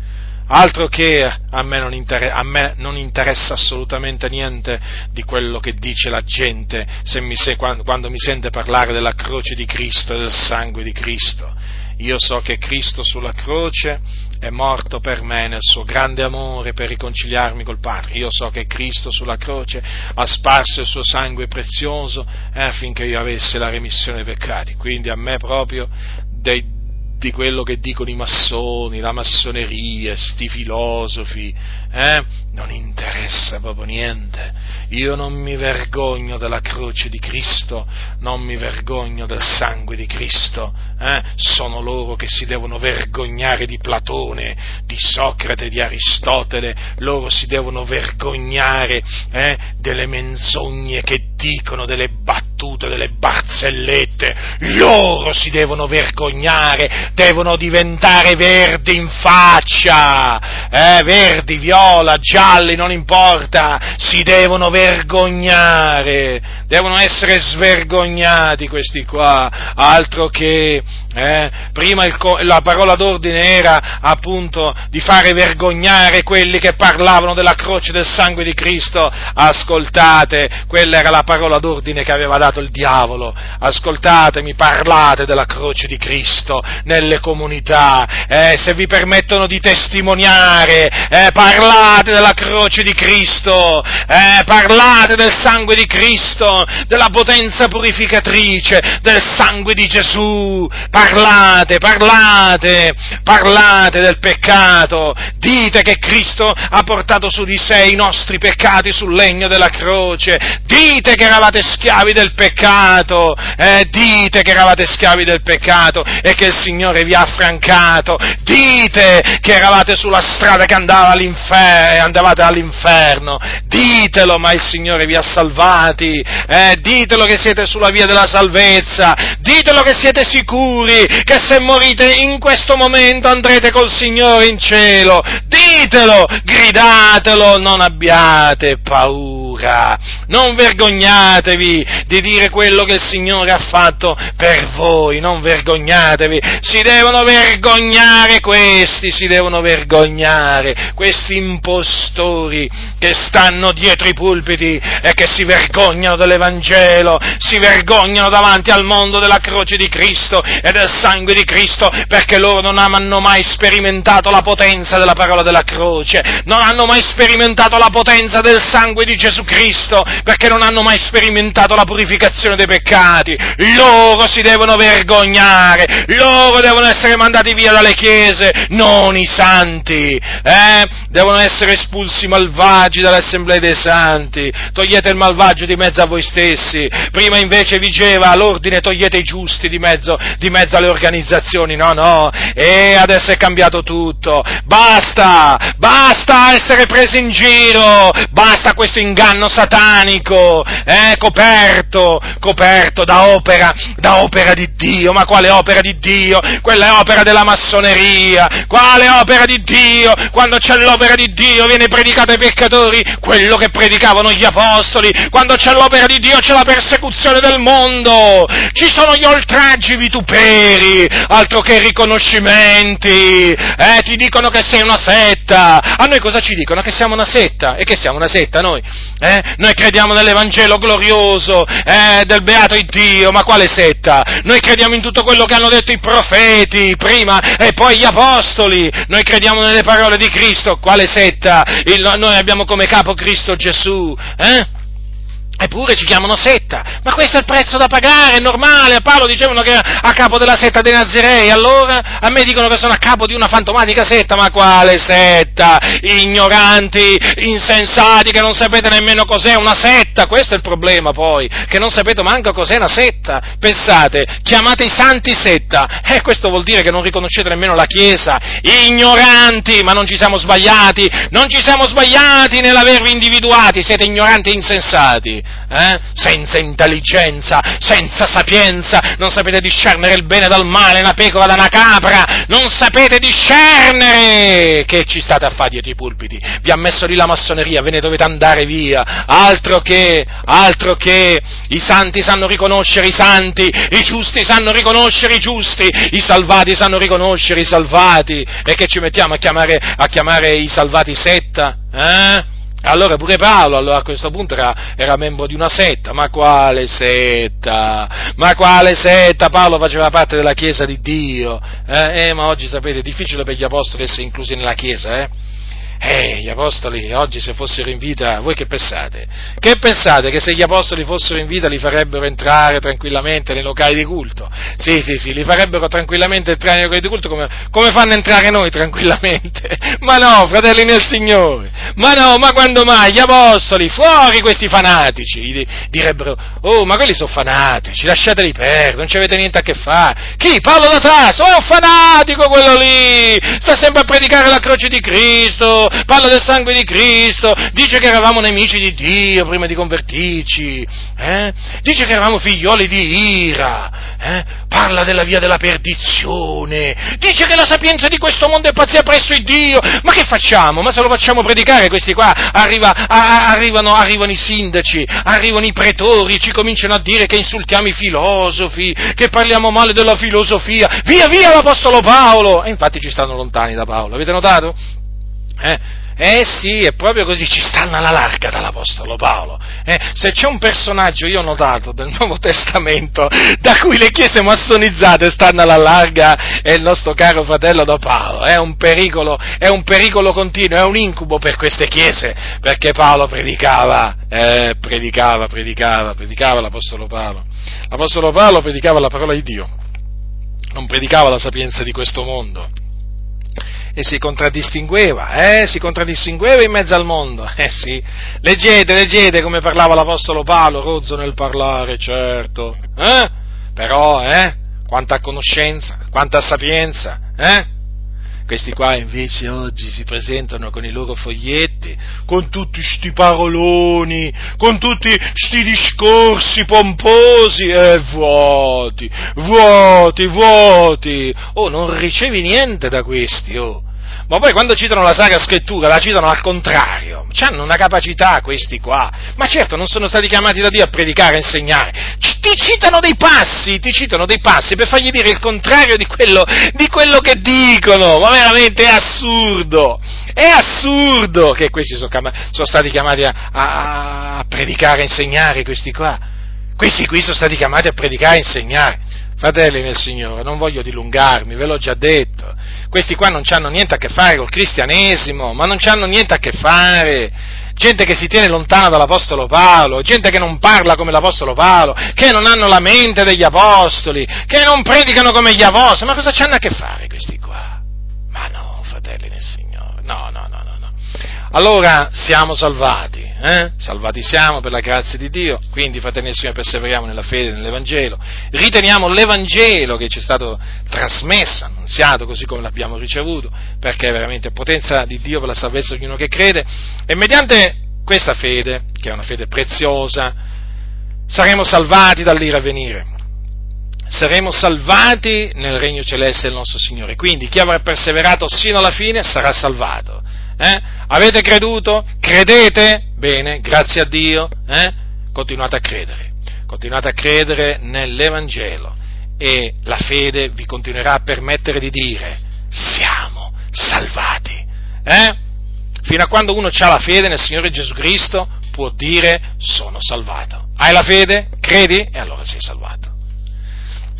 altro che a, me non inter- a me non interessa assolutamente niente di quello che dice la gente mi se- quando, quando mi sente parlare della croce di Cristo e del sangue di Cristo. Io so che Cristo sulla croce è morto per me nel suo grande amore per riconciliarmi col Padre. Io so che Cristo sulla croce ha sparso il suo sangue prezioso eh, affinché io avessi la remissione dei peccati. Quindi a me proprio dei, di quello che dicono i massoni, la massoneria, sti filosofi, eh? non interessa proprio niente. Io non mi vergogno della croce di Cristo, non mi vergogno del sangue di Cristo. Eh? Sono loro che si devono vergognare di Platone, di Socrate, di Aristotele, loro si devono vergognare eh? delle menzogne che dicono, delle battute, delle barzellette. Loro si devono vergognare, devono diventare verdi in faccia, eh? verdi, viola viola, gialli, non importa, si devono vergognare, devono essere svergognati questi qua, altro che, eh, prima il, la parola d'ordine era appunto di fare vergognare quelli che parlavano della croce del sangue di Cristo, ascoltate, quella era la parola d'ordine che aveva dato il diavolo, ascoltatemi, parlate della croce di Cristo nelle comunità, eh, se vi permettono di testimoniare, eh, parlate della croce di Cristo, eh, parlate del sangue di Cristo, della potenza purificatrice del sangue di Gesù. Parlate, parlate, parlate del peccato. Dite che Cristo ha portato su di sé i nostri peccati sul legno della croce. Dite che eravate schiavi del peccato. Eh, dite che eravate schiavi del peccato e che il Signore vi ha affrancato. Dite che eravate sulla strada che andava all'inferno, andavate all'inferno. Ditelo, ma il Signore vi ha salvati. Eh, ditelo che siete sulla via della salvezza. Ditelo che siete sicuri che se morite in questo momento andrete col Signore in cielo. Ditelo, gridatelo, non abbiate paura. Non vergognatevi di dire quello che il Signore ha fatto per voi, non vergognatevi. Si devono vergognare questi, si devono vergognare, questi impostori che stanno dietro i pulpiti e che si vergognano dell'Evangelo, si vergognano davanti al mondo della croce di Cristo e del sangue di Cristo perché loro non hanno mai sperimentato la potenza della parola della croce, non hanno mai sperimentato la potenza del sangue di Gesù Cristo perché non hanno mai sperimentato la purificazione dei peccati. Loro si devono vergognare, loro devono essere mandati via dalle chiese, non i santi, eh? devono essere espulsi i malvagi dall'assemblea dei santi, togliete il malvagio di mezzo a voi stessi, prima invece vigeva l'ordine togliete i giusti di mezzo, di mezzo alle organizzazioni, no, no, e adesso è cambiato tutto, basta, basta essere presi in giro, basta questo inganno satanico, eh, coperto, coperto da opera, da opera di Dio, ma quale opera di Dio? Quella è opera della massoneria, quale opera di Dio? Quando c'è l'opera di Dio viene predicata ai peccatori quello che predicavano gli apostoli, quando c'è l'opera di Dio c'è la persecuzione del mondo, ci sono gli oltraggi vituperi, altro che riconoscimenti, eh, ti dicono che sei una setta, a noi cosa ci dicono? Che siamo una setta, e che siamo una setta noi? Eh? Noi crediamo nell'Evangelo glorioso eh, del beato Dio, ma quale setta? Noi crediamo in tutto quello che hanno detto i profeti prima e poi gli apostoli, noi crediamo nelle parole di Cristo, quale setta? Il, noi abbiamo come capo Cristo Gesù, eh? Eppure ci chiamano setta, ma questo è il prezzo da pagare, è normale. A Paolo dicevano che era a capo della setta dei Nazirei, allora a me dicono che sono a capo di una fantomatica setta, ma quale setta? Ignoranti, insensati, che non sapete nemmeno cos'è una setta, questo è il problema poi, che non sapete manco cos'è una setta. Pensate, chiamate i santi setta, e eh, questo vuol dire che non riconoscete nemmeno la Chiesa. Ignoranti, ma non ci siamo sbagliati, non ci siamo sbagliati nell'avervi individuati, siete ignoranti e insensati eh? senza intelligenza, senza sapienza, non sapete discernere il bene dal male, una pecora da una capra, non sapete discernere che ci state a fare dietro i pulpiti, vi ha messo lì la massoneria, ve ne dovete andare via, altro che, altro che, i santi sanno riconoscere i santi, i giusti sanno riconoscere i giusti, i salvati sanno riconoscere i salvati, e che ci mettiamo a chiamare, a chiamare i salvati setta? Eh? Allora pure Paolo allora a questo punto era, era, membro di una setta, ma quale setta? Ma quale setta? Paolo faceva parte della Chiesa di Dio, eh? Eh, ma oggi sapete è difficile per gli apostoli essere inclusi nella Chiesa, eh? Eh, gli apostoli oggi se fossero in vita, voi che pensate? Che pensate? Che se gli apostoli fossero in vita li farebbero entrare tranquillamente nei locali di culto? Sì, sì, sì, li farebbero tranquillamente entrare nei locali di culto come, come fanno entrare noi tranquillamente. Ma no, fratelli nel Signore, ma no, ma quando mai? Gli apostoli, fuori questi fanatici, direbbero, oh, ma quelli sono fanatici, lasciateli perdere, non ci avete niente a che fare. Chi? Paolo da Tasso, è un fanatico quello lì, sta sempre a predicare la croce di Cristo, parla del sangue di Cristo, dice che eravamo nemici di Dio prima di convertirci, eh? dice che eravamo figlioli di ira, eh? parla della via della perdizione, dice che la sapienza di questo mondo è pazzia presso il Dio, ma che facciamo? Ma se lo facciamo predicare questi qua, arriva, a, arrivano, arrivano i sindaci, arrivano i pretori, ci cominciano a dire che insultiamo i filosofi, che parliamo male della filosofia, via via l'Apostolo Paolo! E infatti ci stanno lontani da Paolo, avete notato? Eh? Eh sì, è proprio così, ci stanno alla larga dall'Apostolo Paolo. Eh, se c'è un personaggio, io ho notato, del Nuovo Testamento, da cui le chiese massonizzate stanno alla larga, è il nostro caro fratello da Paolo. È un pericolo, è un pericolo continuo, è un incubo per queste chiese, perché Paolo predicava, eh, predicava, predicava, predicava l'Apostolo Paolo. L'Apostolo Paolo predicava la parola di Dio, non predicava la sapienza di questo mondo e si contraddistingueva, eh, si contraddistingueva in mezzo al mondo, eh sì, leggete, leggete come parlava l'Apostolo Paolo, rozzo nel parlare, certo, eh, però, eh, quanta conoscenza, quanta sapienza, eh, questi qua invece oggi si presentano con i loro foglietti, con tutti sti paroloni, con tutti sti discorsi pomposi e eh, vuoti, vuoti, vuoti. Oh, non ricevi niente da questi, oh. Ma poi quando citano la Sacra Scrittura la citano al contrario, hanno una capacità questi qua, ma certo non sono stati chiamati da Dio a predicare, a insegnare, ti citano dei passi, ti citano dei passi per fargli dire il contrario di quello, di quello che dicono, ma veramente è assurdo, è assurdo che questi sono, sono stati chiamati a, a, a predicare, a insegnare questi qua, questi qui sono stati chiamati a predicare e insegnare. Fratelli nel Signore, non voglio dilungarmi, ve l'ho già detto, questi qua non hanno niente a che fare col cristianesimo, ma non hanno niente a che fare. Gente che si tiene lontana dall'Apostolo Paolo, gente che non parla come l'Apostolo Paolo, che non hanno la mente degli Apostoli, che non predicano come gli Apostoli, ma cosa c'hanno a che fare questi qua? Fratelli nel Signore, no, no, no, no. no. Allora siamo salvati, eh? salvati siamo per la grazia di Dio, quindi fratelli e signori perseveriamo nella fede nell'Evangelo, riteniamo l'Evangelo che ci è stato trasmesso, annunziato così come l'abbiamo ricevuto, perché è veramente potenza di Dio per la salvezza di ognuno che crede, e mediante questa fede, che è una fede preziosa, saremo salvati dall'ira a venire, saremo salvati nel regno celeste del nostro Signore, quindi chi avrà perseverato sino alla fine sarà salvato. Eh? Avete creduto? Credete? Bene, grazie a Dio, eh? continuate a credere, continuate a credere nell'Evangelo e la fede vi continuerà a permettere di dire siamo salvati. Eh? Fino a quando uno ha la fede nel Signore Gesù Cristo può dire sono salvato. Hai la fede? Credi? E allora sei salvato.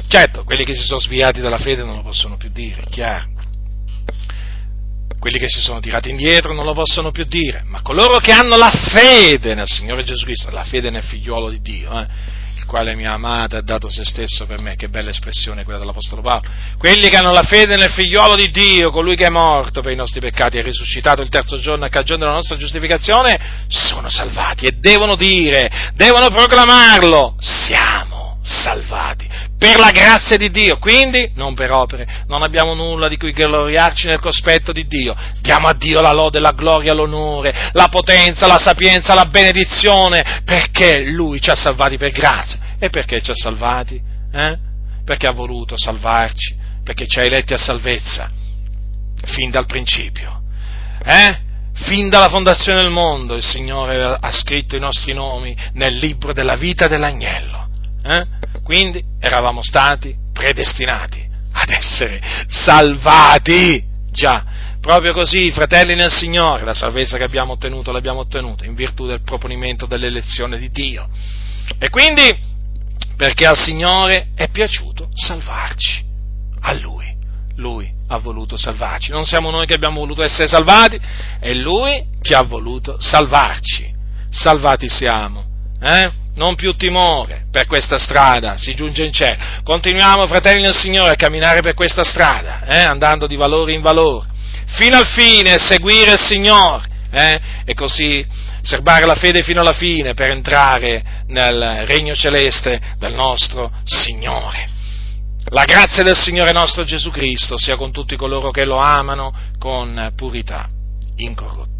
Certo, quelli che si sono sviati dalla fede non lo possono più dire, chiaro. Quelli che si sono tirati indietro non lo possono più dire, ma coloro che hanno la fede nel Signore Gesù Cristo, la fede nel figliuolo di Dio, eh, il quale mi ha amato e ha dato se stesso per me, che bella espressione quella dell'Apostolo Paolo, quelli che hanno la fede nel figliuolo di Dio, colui che è morto per i nostri peccati e è risuscitato il terzo giorno a cagione della nostra giustificazione, sono salvati e devono dire, devono proclamarlo, siamo salvati per la grazia di Dio, quindi non per opere, non abbiamo nulla di cui gloriarci nel cospetto di Dio, diamo a Dio la lode, la gloria, l'onore, la potenza, la sapienza, la benedizione, perché Lui ci ha salvati per grazia. E perché ci ha salvati? Eh? Perché ha voluto salvarci, perché ci ha eletti a salvezza, fin dal principio. Eh? Fin dalla fondazione del mondo il Signore ha scritto i nostri nomi nel libro della vita dell'agnello. Eh? Quindi eravamo stati predestinati ad essere salvati. Già, proprio così, fratelli nel Signore, la salvezza che abbiamo ottenuto l'abbiamo ottenuta in virtù del proponimento dell'elezione di Dio. E quindi, perché al Signore è piaciuto salvarci, a Lui. Lui ha voluto salvarci. Non siamo noi che abbiamo voluto essere salvati, è Lui che ha voluto salvarci. Salvati siamo. Eh? Non più timore per questa strada, si giunge in cielo. Continuiamo, fratelli del Signore, a camminare per questa strada, eh, andando di valore in valore, fino al fine, seguire il Signore, eh, e così serbare la fede fino alla fine per entrare nel regno celeste del nostro Signore. La grazia del Signore nostro Gesù Cristo sia con tutti coloro che lo amano con purità incorrotta.